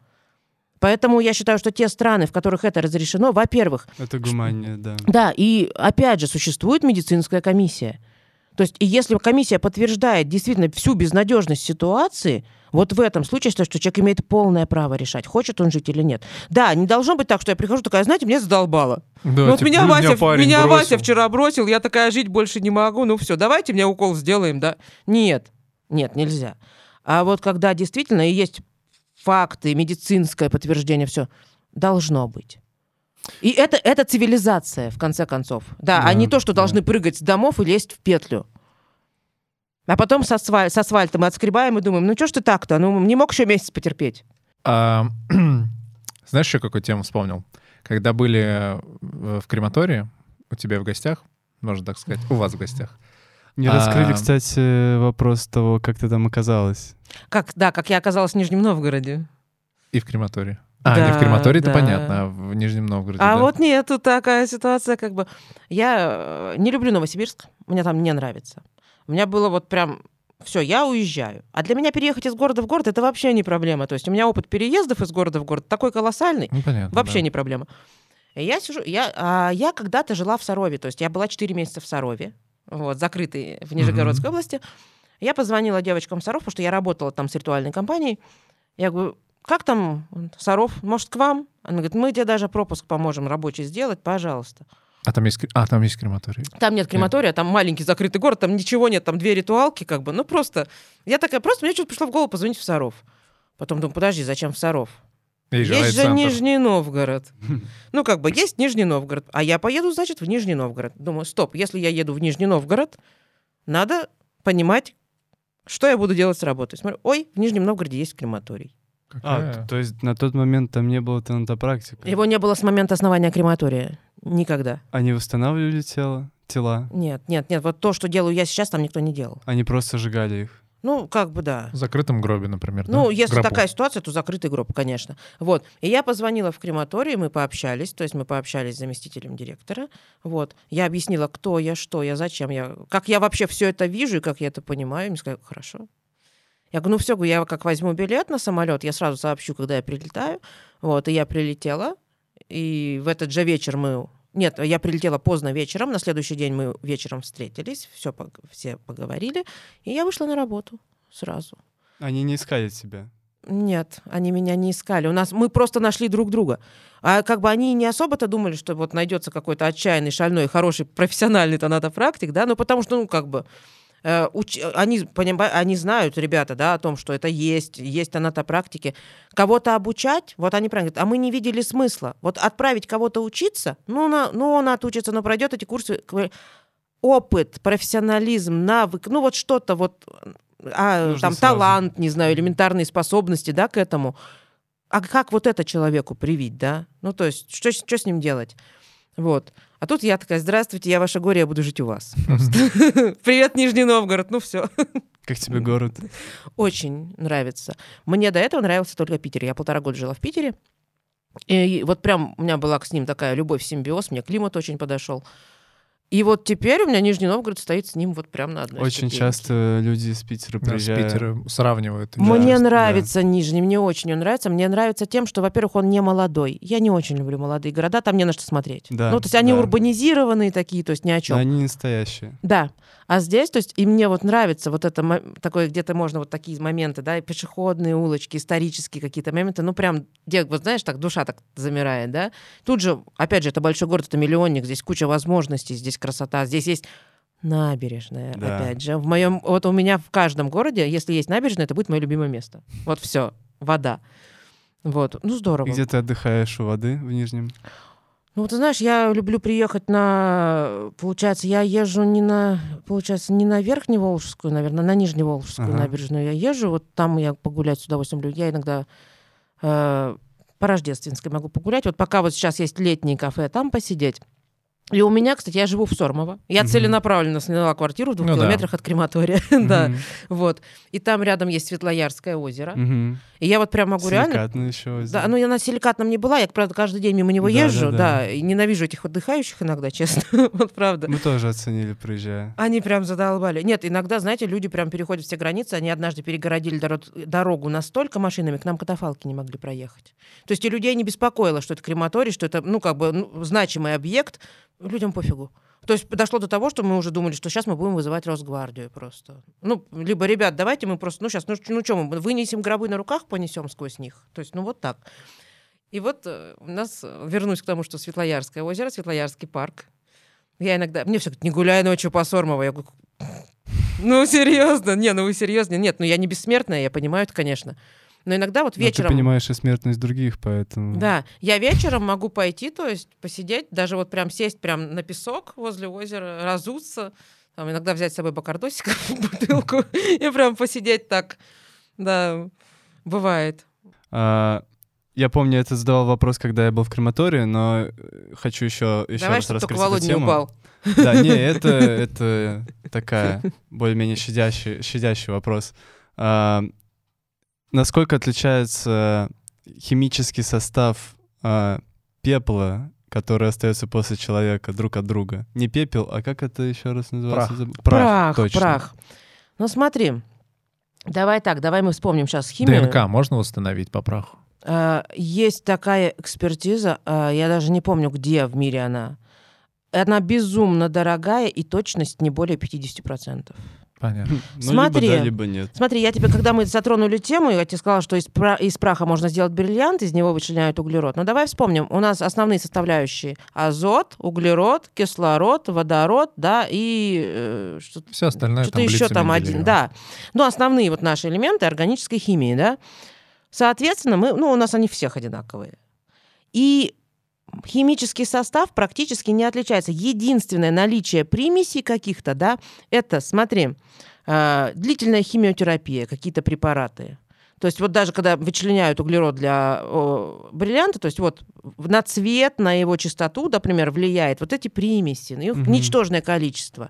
S3: Поэтому я считаю, что те страны, в которых это разрешено, во-первых,
S1: Это гуманнее, да.
S3: да, и опять же существует медицинская комиссия. То есть, и если комиссия подтверждает действительно всю безнадежность ситуации, Вот в этом случае, что что человек имеет полное право решать, хочет он жить или нет. Да, не должно быть так, что я прихожу такая, знаете, меня задолбало.
S2: Да,
S3: Ну вот
S2: типа,
S3: меня,
S2: «Ну,
S3: Вася, меня
S2: бросил».
S3: Вася вчера бросил, я такая жить больше не могу, ну все, давайте мне укол сделаем, да? Нет, нет, нельзя. А вот когда действительно и есть факты, медицинское подтверждение, все должно быть. И это, это цивилизация, в конце концов. Да, а
S2: Да,
S3: не то, что
S2: да.
S3: должны прыгать с домов и лезть в петлю. А потом с, асфаль- с асфальтом отскребаем и думаем, ну что ж ты так-то? Ну, не мог еще месяц потерпеть.
S2: А, знаешь, еще какую тему вспомнил? Когда были в в крематории, у тебя в гостях, можно так сказать, у вас в гостях.
S1: Не
S2: А.
S1: раскрыли, кстати, вопрос того, как ты там оказалась.
S3: Как, да, как я оказалась в Нижнем Новгороде.
S2: И в крематории. А, не
S3: Да,
S2: в крематории, это
S3: да.
S2: понятно, а в Нижнем Новгороде,
S3: А
S2: да.
S3: вот нет, тут такая ситуация, как бы... Я э, не люблю Новосибирск, мне там не нравится. У меня было вот прям все, я уезжаю. А для меня переехать из города в город это вообще не проблема. То есть у меня опыт переездов из города в город такой колоссальный,
S2: Ну, понятно,
S3: вообще
S2: да.
S3: не проблема. И Я сижу, я, а, я когда-то жила в Сарове, то есть я была 4 месяца в Сарове, вот, закрытой в Нижегородской области. Я позвонила девочкам Саров, потому что я работала там с ритуальной компанией. Я говорю, как там Саров, может, к вам? Она говорит, мы тебе даже пропуск поможем рабочий сделать, пожалуйста.
S2: А там есть, а, там есть крематорий.
S3: Там нет крематория, там маленький закрытый город, там ничего нет, там две ритуалки, как бы. Ну, просто... Я такая, просто мне что-то пришло в голову позвонить в Саров. Потом думаю, подожди, зачем в Саров?
S2: Есть,
S3: Есть же. Нижний Новгород. Ну, как бы, есть Нижний Новгород, а я поеду, значит, в Нижний Новгород. Думаю, стоп, если я еду в Нижний Новгород, надо понимать, что я буду делать с работой. Смотрю, ой, в Нижнем Новгороде есть крематорий.
S1: А,
S2: Какая?
S1: т- то есть на тот момент там не было тенатопрактика?
S3: Его не было с момента основания крематория. Никогда.
S1: Они восстанавливали тело, тела?
S3: Нет, нет, нет. Вот то, что делаю я сейчас, там никто не делал.
S1: Они просто сжигали их?
S3: Ну, как бы да.
S2: В закрытом гробе, например,
S3: Ну,
S2: да?
S3: если
S2: Гробу.
S3: такая ситуация, то закрытый гроб, конечно. Вот. И я позвонила в крематорий, мы пообщались, то есть мы пообщались с заместителем директора. Вот. Я объяснила, кто я, что я, зачем я, как я вообще все это вижу и как я это понимаю. И Мне сказали, хорошо. Я говорю, ну все, я как возьму билет на самолет, я сразу сообщу, когда я прилетаю. Вот, и я прилетела, и в этот же вечер мы... Нет, я прилетела поздно вечером, на следующий день мы вечером встретились, все, все поговорили, и я вышла на работу сразу.
S1: Они не искали тебя?
S3: Нет, они меня не искали. У нас мы просто нашли друг друга. А как бы они не особо-то думали, что вот найдется какой-то отчаянный, шальной, хороший, профессиональный тонатопрактик, да, ну потому что, ну, как бы, э, уч- они, понима- они знают, ребята, да, о том, что это есть, есть тонатопрактики. Кого-то обучать, вот они правильно говорят, а мы не видели смысла. Вот отправить кого-то учиться, ну, на, ну он отучится, но пройдет эти курсы, опыт, профессионализм, навык, ну, вот что-то вот а,
S1: Нужно
S3: там
S1: сразу.
S3: талант, не знаю, элементарные способности, да, к этому. А как вот это человеку привить, да? Ну, то есть, что, что с ним делать? Вот. А тут я такая, здравствуйте, я ваше горе, я буду жить у вас. Привет, Нижний Новгород, ну все.
S1: Как тебе город?
S3: Очень нравится. Мне до этого нравился только Питер. Я полтора года жила в Питере. И вот прям у меня была с ним такая любовь, симбиоз, мне климат очень подошел. И вот теперь у меня Нижний Новгород стоит с ним вот прям на одной
S1: Очень
S3: ступеньке.
S1: часто люди из Питера
S2: Да, с
S1: приезжают.
S2: Питера сравнивают.
S3: Мне
S1: Да,
S3: нравится Нижний, мне очень он нравится. Мне нравится тем, что, во-первых, он не молодой. Я не очень люблю молодые города, там не на что смотреть.
S1: Да,
S3: ну, то есть они
S1: да.
S3: урбанизированные такие, то есть ни о
S1: Но
S3: чем.
S1: они не настоящие.
S3: Да. А здесь, то есть, и мне вот нравится вот это такое, где-то можно вот такие моменты, да, и пешеходные улочки, исторические какие-то моменты, ну, прям, где, вот знаешь, так душа так замирает, да. Тут же, опять же, это большой город, это миллионник, здесь куча возможностей, здесь красота, здесь есть набережная,
S1: Да.
S3: опять же. В моем, вот у меня в каждом городе, если есть набережная, это будет мое любимое место. Вот все, вода. Вот, ну здорово.
S1: И где ты отдыхаешь у воды в Нижнем?
S3: Ну, ты знаешь, я люблю приехать на... Получается, я езжу не на... Получается, не на Верхневолжскую, наверное, на Нижневолжскую
S1: Ага.
S3: набережную я езжу. Вот там я погулять с удовольствием люблю. Я иногда э, по Рождественской могу погулять. Вот пока вот сейчас есть летние кафе, там посидеть. И у меня, кстати, я живу в Сормово. Я
S1: Мгм.
S3: целенаправленно сняла квартиру в двух
S2: Ну да.
S3: километрах от крематория. Да, вот. И там рядом есть Светлоярское озеро.
S1: Мгм.
S3: И я вот прям могу реально
S1: Силикатное еще озеро.
S3: да, ну я на силикатном не была, я, правда, каждый день мимо него
S1: Да,
S3: езжу,
S1: да,
S3: да,
S1: да.
S3: и ненавижу этих отдыхающих иногда, честно, вот правда.
S1: Мы тоже оценили, проезжая.
S3: Они прям задолбали. Нет, иногда, знаете, люди прям переходят все границы, они однажды перегородили доро- дорогу настолько машинами, к нам катафалки не могли проехать. То есть и людей не беспокоило, что это крематорий, что это, ну, как бы, ну, значимый объект, людям пофигу. То есть дошло до того, что мы уже думали, что сейчас мы будем вызывать Росгвардию просто. Ну, либо, ребят, давайте мы просто, ну, сейчас, ну, ну что, мы вынесем гробы на руках, понесем сквозь них. То есть, ну, вот так. И вот э, у нас, э, вернусь к тому, что Светлоярское озеро, Светлоярский парк. Я иногда, мне все говорят, не гуляй ночью по Сормово. Я говорю, ну, серьезно? Не, ну вы серьезно? Нет, ну я не бессмертная, я понимаю это, конечно. Но иногда вот вечером...
S1: Но ты понимаешь и смертность других, поэтому...
S3: Да, я вечером могу пойти, то есть посидеть, даже вот прям сесть прям на песок возле озера, разуться, там иногда взять с собой бакардосик, бутылку и прям посидеть так. Да, бывает.
S1: А, я помню, это задавал вопрос, когда я был в крематории, но хочу еще, еще
S3: Давай,
S1: раз
S3: только
S1: раскрыть
S3: Володя
S1: эту
S3: не
S1: тему.
S3: упал.
S1: Да, не, это, это такая более-менее щадящий, щадящий вопрос. А, насколько отличается химический состав а, пепла, который остается после человека друг от друга? Не пепел, а как это еще раз называется?
S2: Прах.
S1: Забыл.
S3: Прах,
S1: точно.
S3: прах. Ну смотри, давай так, давай мы вспомним сейчас химию.
S2: ДНК можно восстановить по праху?
S3: А, Есть такая экспертиза, а, я даже не помню, где в мире она. Она безумно дорогая, и точность не более 50%.
S2: Понятно.
S1: Ну,
S3: Смотри.
S1: либо да, либо нет.
S3: Смотри, я тебе, когда мы затронули тему, я тебе сказала, что из, пра- из праха можно сделать бриллиант, из него вычленяют углерод. Но давай вспомним, у нас основные составляющие азот, углерод, кислород, водород, да, и э, что
S2: Все остальное
S3: что-то еще там один,
S2: Менделеева.
S3: да. Ну, основные вот наши элементы органической химии, да. Соответственно, мы, ну, у нас они всех одинаковые. И химический состав практически не отличается. Единственное наличие примесей каких-то, да, это, смотри, э, длительная химиотерапия, какие-то препараты. То есть вот даже когда вычленяют углерод для о, бриллианта, то есть вот на цвет, на его чистоту, например, влияет вот эти примеси, их
S1: Мгм.
S3: ничтожное количество.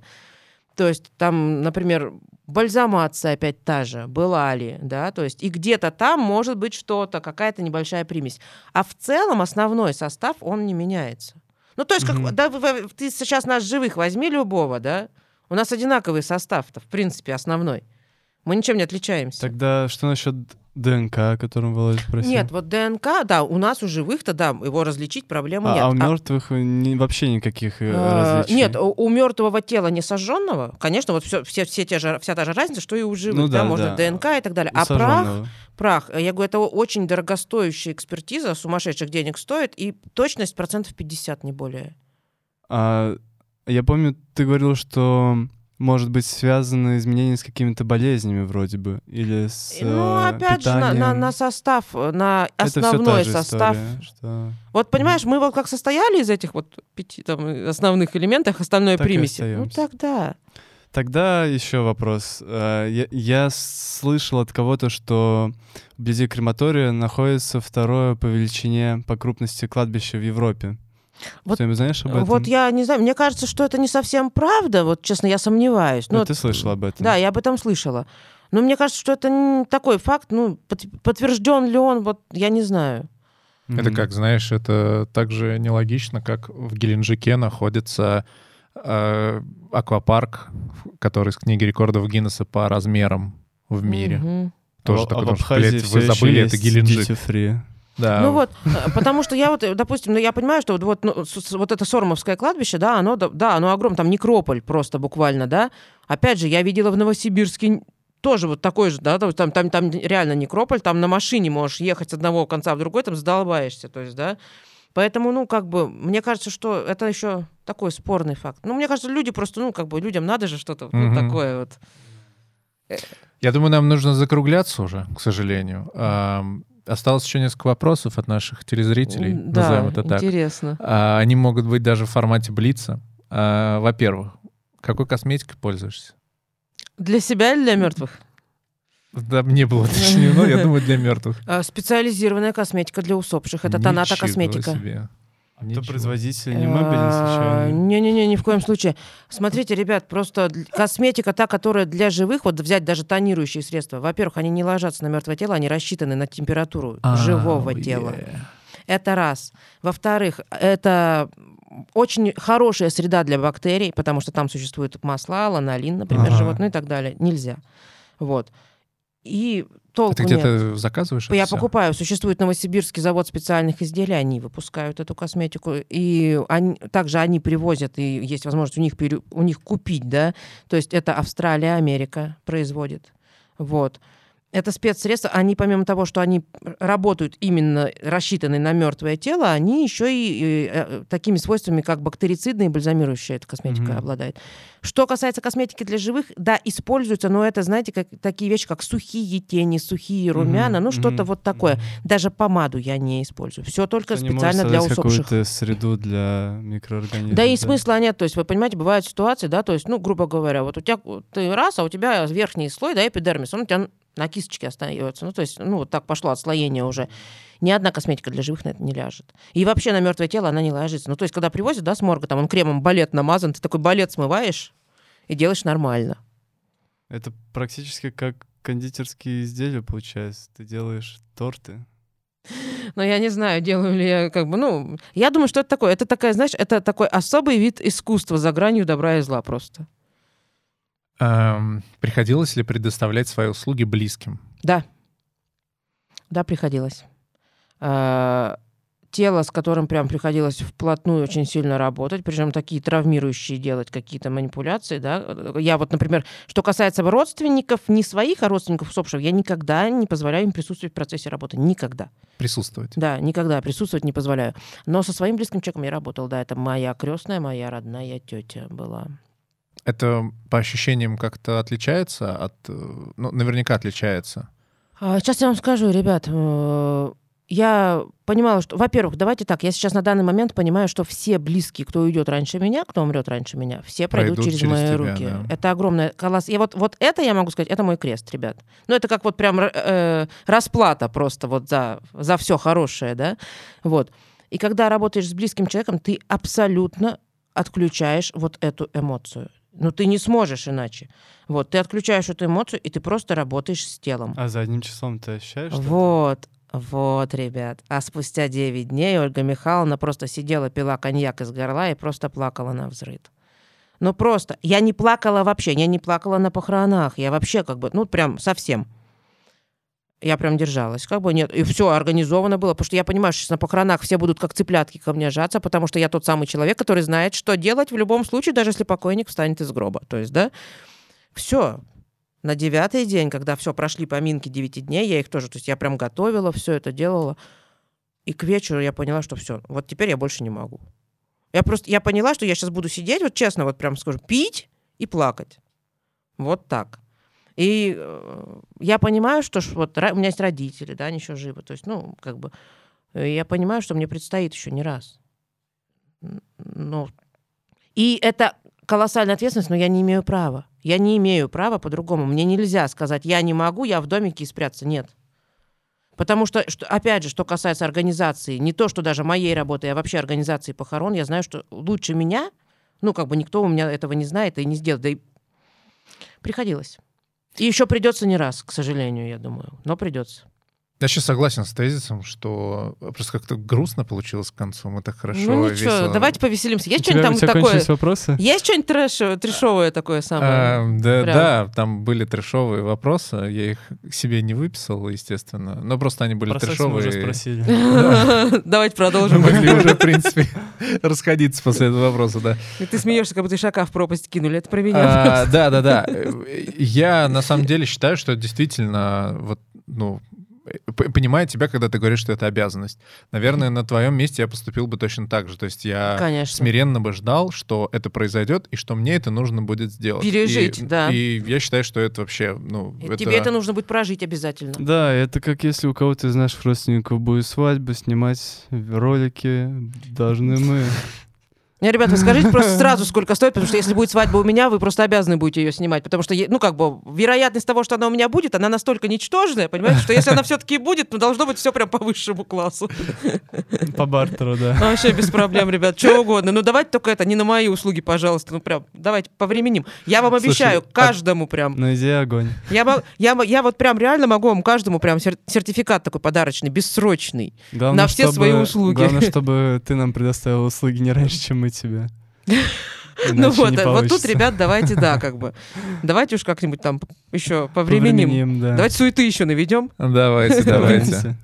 S3: То есть там, например, бальзамация опять та же, была ли, да, то есть и где-то там может быть что-то, какая-то небольшая примесь. А в целом основной состав, он не меняется. Ну, то есть, как,
S1: Мгм.
S3: да, вы- ты сейчас нас живых возьми любого, да, у нас одинаковый состав-то, в принципе, основной. Мы ничем не отличаемся.
S1: Тогда что насчет ДНК, о котором Володя спросил?
S3: Нет, вот ДНК, да, у нас у живых-то, да, его различить проблемы
S1: а,
S3: нет.
S1: а у
S3: А-
S1: мертвых ни- вообще никаких э,
S3: а,
S1: различий?
S3: Нет, у, мертвого тела не сожженного, конечно, вот все, все, все те же, вся та же разница, что и у живых,
S1: Ну
S3: да,
S1: да,
S3: можно
S1: да.
S3: ДНК и так далее.
S1: У
S3: А прах, прах, я говорю, это очень дорогостоящая экспертиза, сумасшедших денег стоит, и точность процентов 50, не более.
S1: А, я помню, ты говорил, что может быть связано изменение с какими-то болезнями вроде бы, или с
S3: ну,
S1: э,
S3: опять же, на, на-
S1: питанием.
S3: на состав, на
S1: Это всё та
S3: основной
S1: же
S3: состав.
S1: история, что
S3: Вот понимаешь, мы вот как состояли из этих вот пяти там, основных элементов, остальное
S1: Так
S3: примеси. Ну тогда.
S1: Тогда еще вопрос. Э, Я, я слышал от кого-то, что вблизи крематория находится второе по величине, по крупности кладбище в Европе.
S3: Вот-
S1: Что-нибудь знаешь об этом?
S3: Вот я не знаю, мне кажется, что это не совсем правда, вот честно, я сомневаюсь.
S1: Ну,
S3: Ну,
S1: ты слышал об этом?
S3: Да, я об этом слышала. Но мне кажется, что это не такой факт, ну, под- подтвержден ли он, вот я не знаю.
S2: Это как, знаешь, это так же нелогично, как в Геленджике находится э, аквапарк, который из книги рекордов Гиннесса по размерам в мире.
S3: Мгм.
S2: Тоже
S1: А
S2: такой,
S1: а в
S2: потому что,
S1: Абхазии
S2: блядь, вы забыли, это
S1: есть
S2: Геленджик. Да.
S3: Ну вот, э, потому что я вот, э, допустим, ну я понимаю, что вот, вот, ну, вот это Сормовское кладбище, да, оно, да, оно огромное, там некрополь просто буквально, да. Опять же, я видела в Новосибирске тоже вот такой же, да, там, там, там реально некрополь, там на машине можешь ехать с одного конца в другой, там задолбаешься, то есть, да. Поэтому, ну, как бы, мне кажется, что это еще такой спорный факт. Ну, мне кажется, люди просто, ну, как бы, людям надо же что-то ну,
S2: Мгм.
S3: такое вот.
S2: Я думаю, нам нужно закругляться уже, к сожалению. Осталось еще несколько вопросов от наших телезрителей.
S3: Да,
S2: назовем это так.
S3: интересно.
S2: А, Они могут быть даже в формате блица. А, Во-первых, какой косметикой пользуешься?
S3: Для себя или для мертвых?
S2: Да, мне было уточнено, я думаю, для мертвых.
S3: А, Специализированная косметика для усопших. Это тоната
S2: Ничего
S3: косметика.
S2: себе.
S1: Кто
S2: Ничего.
S1: производитель не мебели
S3: А,
S1: случайно?
S3: Не-не-не, ни в коем случае. Смотрите, ребят, просто косметика та, которая для живых, вот взять даже тонирующие средства. Во-первых, они не ложатся на мертвое тело, они рассчитаны на температуру
S2: А,
S3: живого тела. Это раз. Во-вторых, это очень хорошая среда для бактерий, потому что там существуют масла, ланолин, например,
S2: Ага.
S3: животные и так далее. Нельзя. Вот. И толку
S2: Ты
S3: нет.
S2: где-то заказываешь?
S3: Я
S2: всё?
S3: покупаю. Существует Новосибирский завод специальных изделий, они выпускают эту косметику. И они, также они привозят, и есть возможность у них, пере- у них купить, да. То есть это Австралия, Америка производит. Вот. Это спецсредства, они помимо того, что они работают именно рассчитаны на мертвое тело, они еще и, и, э, такими свойствами, как бактерицидная и бальзамирующая эта косметика
S1: Мгм.
S3: обладает. Что касается косметики для живых, да, используются, но это, знаете, как, такие вещи, как сухие тени, сухие румяна, ну что-то
S1: Мгм.
S3: вот такое. Даже помаду я не использую. Все только
S1: можешь
S3: специально для усопших.
S1: какую-то среду для микроорганизмов.
S3: Да и смысла нет. То есть, вы понимаете, бывают ситуации, да, то есть, ну, грубо говоря, вот у тебя ты раз, а у тебя верхний слой, да, эпидермис, он у тебя на кисточке остается. Ну, то есть, ну, вот так пошло отслоение уже. Ни одна косметика для живых на это не ляжет. И вообще на мертвое тело она не ложится. Ну, то есть, когда привозят, да, с морга, там он кремом балет намазан, ты такой балет смываешь и делаешь нормально.
S1: Это практически как кондитерские изделия, получается. Ты делаешь торты.
S3: Но я не знаю, делаю ли я как бы, ну, я думаю, что это такое. Это такая, знаешь, это такой особый вид искусства за гранью добра и зла просто.
S2: Эм, приходилось ли предоставлять свои услуги близким?
S3: Да. Да, приходилось. А, Тело, с которым прям приходилось вплотную очень сильно работать, причем такие травмирующие делать какие-то манипуляции, да. Я вот, например, что касается родственников, не своих, а родственников усопших, я никогда не позволяю им присутствовать в процессе работы. Никогда.
S2: Присутствовать?
S3: Да, никогда присутствовать не позволяю. Но со своим близким человеком я работала, да, это моя крестная, моя родная тетя была.
S2: Это по ощущениям как-то отличается от... э, Ну, наверняка отличается.
S3: А, Сейчас я вам скажу, ребят, э, я понимала, что, во-первых, давайте так, я сейчас на данный момент понимаю, что все близкие, кто уйдет раньше меня, кто умрет раньше меня, все пройдут,
S2: Пройдут
S3: через,
S2: через
S3: мои
S2: тебя,
S3: руки.
S2: да.
S3: Это огромное колосс. И вот, вот это я могу сказать, это мой крест, ребят. Ну, это как вот прям э, расплата просто вот за, за все хорошее, да. Вот. И когда работаешь с близким человеком, ты абсолютно отключаешь вот эту эмоцию. Ну, ты не сможешь иначе. Вот, ты отключаешь эту эмоцию, и ты просто работаешь с телом.
S1: А задним числом ты ощущаешь?
S3: Вот, вот, ребят. А спустя 9 дней Ольга Михайловна просто сидела, пила коньяк из горла и просто плакала на взрыд. Ну просто, я не плакала вообще, я не плакала на похоронах, я вообще как бы, ну прям совсем. Я прям держалась, как бы нет. И все организовано было, потому что я понимаю, что сейчас на похоронах все будут как цыплятки ко мне жаться, потому что я тот самый человек, который знает, что делать в любом случае, даже если покойник встанет из гроба. То есть, да, все. На девятый день, когда все прошли поминки девяти дней, я их тоже, то есть я прям готовила, все это делала. И к вечеру я поняла, что все, вот теперь я больше не могу. Я просто, я поняла, что я сейчас буду сидеть, вот честно, вот прям скажу, пить и плакать. Вот так. И э, я понимаю, что вот у меня есть родители, да, они еще живы. То есть, ну, как бы, э, я понимаю, что мне предстоит еще не раз. Ну, и это колоссальная ответственность, но я не имею права. Я не имею права по-другому. Мне нельзя сказать, я не могу, я в домике и спрятаться. Нет. Потому что, что, опять же, что касается организации, не то, что даже моей работы, а вообще организации похорон, я знаю, что лучше меня, ну, как бы никто у меня этого не знает и не сделает. Да и приходилось. И еще придется не раз, к сожалению, я думаю. Но придется.
S2: Я сейчас согласен с тезисом, что просто как-то грустно получилось к концу. Мы так хорошо,
S3: ну ничего,
S2: весело.
S3: давайте повеселимся. Есть что-нибудь там такое?
S1: вопросы?
S3: Есть что-нибудь трэш- трешовое такое самое?
S2: А, да,
S3: Прям.
S2: да, там были трешовые вопросы. Я их к себе не выписал, естественно. Но просто они были
S1: Про секс мы
S2: трешовые.
S1: уже спросили.
S3: Давайте
S2: Мы
S3: продолжим.
S2: могли уже, в принципе, расходиться после этого вопроса, да.
S3: И Ты смеешься, как будто шака в пропасть кинули. Это про меня.
S2: А, Да, да, да. Я на самом деле считаю, что это действительно вот, ну, понимаю тебя, когда ты говоришь, что это обязанность. Наверное, на твоем месте я поступил бы точно так же. То есть я
S3: Конечно.
S2: смиренно бы ждал, что это произойдет и что мне это нужно будет сделать.
S3: Пережить,
S2: И-
S3: да.
S2: И я считаю, что это вообще, ну,
S3: И Тебе это нужно будет прожить обязательно.
S1: Да, это как если у кого-то из наших родственников будет свадьба, снимать ролики должны мы.
S3: Не, ребят, вы скажите просто сразу, сколько стоит, потому что если будет свадьба у меня, вы просто обязаны будете ее снимать. Потому что, ну, как бы, вероятность того, что она у меня будет, она настолько ничтожная, понимаете, что если она все-таки будет, то должно быть все прям по высшему классу.
S1: По бартеру, да.
S3: Вообще без проблем, ребят, что угодно. Ну, давайте только это, не на мои услуги, пожалуйста. Ну, прям, давайте повременим. Я вам
S2: Слушай,
S3: обещаю,
S2: а-
S3: каждому прям.
S1: Но идея огонь.
S3: Я, я, я вот прям реально могу вам каждому прям сер- сертификат такой подарочный, бессрочный.
S1: Главное,
S3: На все
S1: чтобы-
S3: свои услуги.
S1: Главное, чтобы ты нам предоставил услуги не раньше, чем мы тебе.
S3: Ну
S1: Иначе
S3: вот, вот тут, ребят, давайте, да, как бы. Давайте уж как-нибудь там еще повременим.
S1: Повременим, да.
S3: Давайте суеты еще наведем.
S2: Давайте, давайте.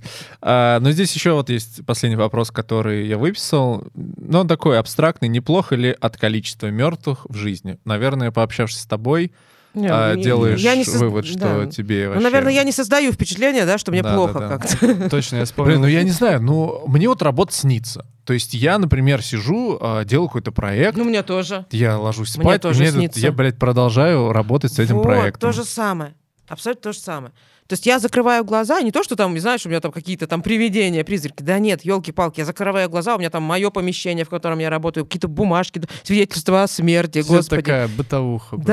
S2: А, но здесь еще вот есть последний вопрос, который я выписал. Ну, он такой абстрактный. Неплохо ли от количества мертвых в жизни? Наверное, пообщавшись с тобой,
S3: Не,
S2: а,
S3: не-
S2: делаешь
S3: я не соз-
S2: вывод, что
S3: да.
S2: тебе
S3: Ну,
S2: вообще...
S3: наверное, я не создаю впечатление, да, что мне
S2: Да,
S3: плохо
S2: да, да.
S3: как-то.
S1: Точно, я вспомнил.
S2: Блин, ну я не знаю, ну мне вот работа снится. То есть я, например, сижу, а, делаю какой-то проект,
S3: Ну, мне тоже.
S2: я ложусь
S3: мне
S2: спать,
S3: тоже
S2: мне этот-
S3: снится.
S2: я, блядь, продолжаю работать с этим
S3: вот,
S2: проектом.
S3: то же самое. Абсолютно то же самое. То есть я закрываю глаза, не то, что там, знаешь, у меня там какие-то там привидения, призраки. Да нет, елки-палки, я закрываю глаза, у меня там мое помещение, в котором я работаю, какие-то бумажки, свидетельства о смерти,
S1: Всё
S3: господи.
S1: такая бытовуха
S3: Да.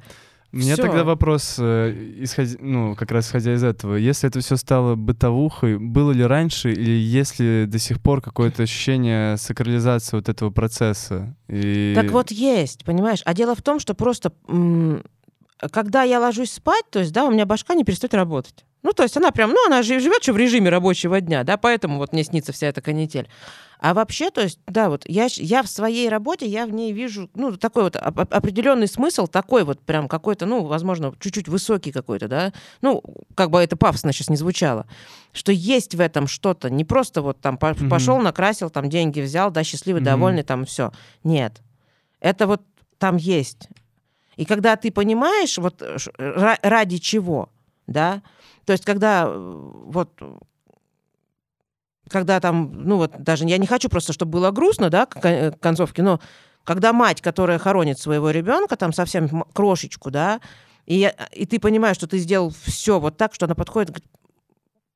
S1: просто. У меня
S3: Всё.
S1: тогда вопрос, э, исходя, ну, как раз исходя из этого. Если это все стало бытовухой, было ли раньше, или есть ли до сих пор какое-то ощущение сакрализации вот этого процесса? И...
S3: Так вот есть, понимаешь? А дело в том, что просто когда я ложусь спать, то есть, да, у меня башка не перестает работать. Ну, то есть она прям, ну, она жи- живет же в режиме рабочего дня, да, поэтому вот мне снится вся эта канитель. А вообще, то есть, да, вот я, я в своей работе, я в ней вижу, ну, такой вот оп- оп- определенный смысл, такой вот прям какой-то, ну, возможно, чуть-чуть высокий какой-то, да, ну, как бы это пафосно сейчас не звучало, что есть в этом что-то, не просто вот там пошел, накрасил, там деньги взял, да, счастливый, довольный, там все. Нет. Это вот там есть. И когда ты понимаешь, вот ради чего, да, то есть когда э, вот когда там, ну вот даже я не хочу просто, чтобы было грустно, да, к к концовке, но когда мать, которая хоронит своего ребенка, там совсем крошечку, да, и, я- и ты понимаешь, что ты сделал все вот так, что она подходит,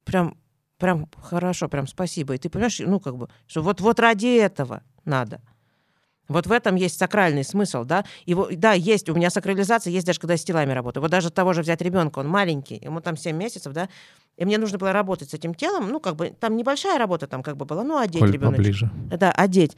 S3: прям, прям хорошо, прям спасибо. И ты понимаешь, ну как бы, что вот, вот ради этого надо. Вот в этом есть сакральный смысл, да. И да, есть, у меня сакрализация есть даже когда я с телами работаю. Вот даже того же взять ребенка, он маленький, ему там 7 месяцев, да, и мне нужно было работать с этим телом, ну, как бы, там небольшая работа там как бы была, ну, одеть
S2: Коль,
S3: ребеночка.
S2: поближе.
S3: Да, одеть.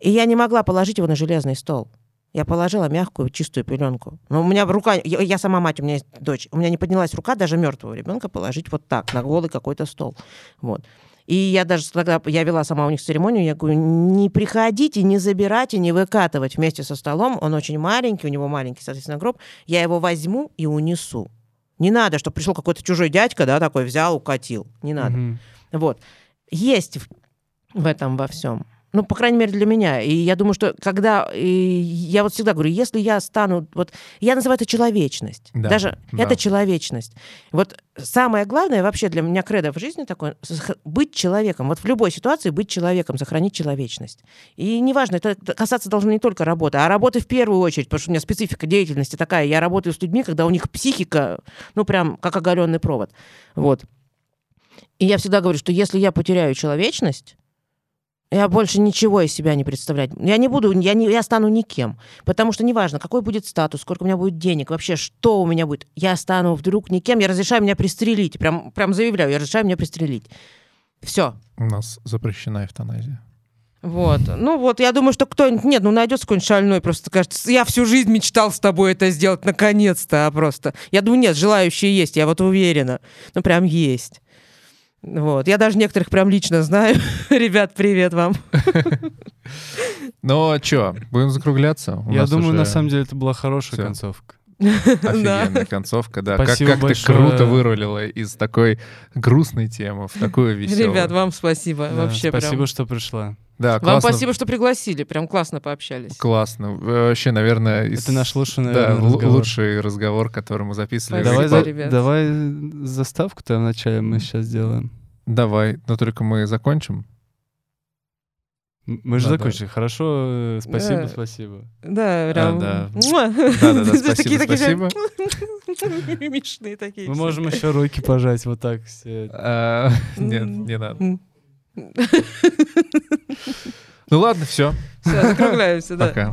S3: И я не могла положить его на железный стол. Я положила мягкую, чистую пеленку. Но у меня рука, я, я сама мать, у меня есть дочь, у меня не поднялась рука даже мертвого ребенка положить вот так, на голый какой-то стол. Вот. И я даже тогда, я вела сама у них церемонию, я говорю, не приходите, не забирайте, не выкатывать вместе со столом. Он очень маленький, у него маленький, соответственно, гроб. Я его возьму и унесу. Не надо, чтобы пришел какой-то чужой дядька, да, такой взял, укатил. Не надо.
S1: Мгм.
S3: Вот. Есть в этом во всем. Ну, по крайней мере, для меня. И я думаю, что когда... и я вот всегда говорю, если я стану... Вот я называю это человечность.
S2: Да,
S3: Даже
S2: да.
S3: это человечность. Вот самое главное вообще для меня кредо в жизни такое быть человеком. Вот в любой ситуации быть человеком, сохранить человечность. И неважно, это касаться должно не только работы, а работы в первую очередь, потому что у меня специфика деятельности такая. Я работаю с людьми, когда у них психика, ну, прям как оголенный провод. Вот. И я всегда говорю, что если я потеряю человечность, я больше ничего из себя не представлять. Я не буду, я, не, я стану никем. Потому что неважно, какой будет статус, сколько у меня будет денег, вообще, что у меня будет. Я стану вдруг никем, я разрешаю меня пристрелить. Прям, прям заявляю, я разрешаю меня пристрелить. Все.
S2: У нас запрещена эвтаназия.
S3: Вот. Ну вот, я думаю, что кто-нибудь... Нет, ну найдется какой-нибудь шальной, просто скажет, я всю жизнь мечтал с тобой это сделать, наконец-то, а просто. Я думаю, нет, желающие есть, я вот уверена. Ну прям есть. Вот. Я даже некоторых прям лично знаю. Ребят, привет вам.
S2: Ну, чё, будем закругляться? У
S1: Я думаю,
S2: уже
S1: на самом деле это была хорошая
S2: Всё.
S1: концовка.
S2: Офигенная концовка, да. Как,
S1: Спасибо
S2: как ты
S1: большое.
S2: круто вырулила из такой грустной темы в такую веселую.
S3: Ребят, вам спасибо.
S1: Да,
S3: Вообще
S1: спасибо,
S3: прям.
S1: что пришла.
S2: Да,
S3: Вам
S2: классно.
S3: спасибо, что пригласили. Прям классно пообщались.
S2: Классно. Э, Вообще, наверное, из-
S1: Это наш лучший,
S2: да,
S1: наверное,
S2: л-
S1: разговор.
S2: лучший разговор, который мы записывали.
S3: Спасибо,
S1: Давай, за-
S3: ребят.
S1: давай заставку-то вначале мы сейчас сделаем.
S2: Давай, но только мы закончим.
S1: Мы же
S2: Да, да.
S1: закончили. Хорошо, э, спасибо,
S3: Да.
S1: спасибо.
S3: Да, прям.
S2: да.
S3: Муа.
S2: Да-да-да,
S3: Такие-
S2: спасибо,
S3: такие
S2: спасибо.
S3: Мимишные такие.
S1: Мы
S3: все.
S1: можем еще руки пожать вот так все.
S2: А, Нет, не надо. Ну ладно, все.
S3: Все, закругляемся, да.
S2: Пока.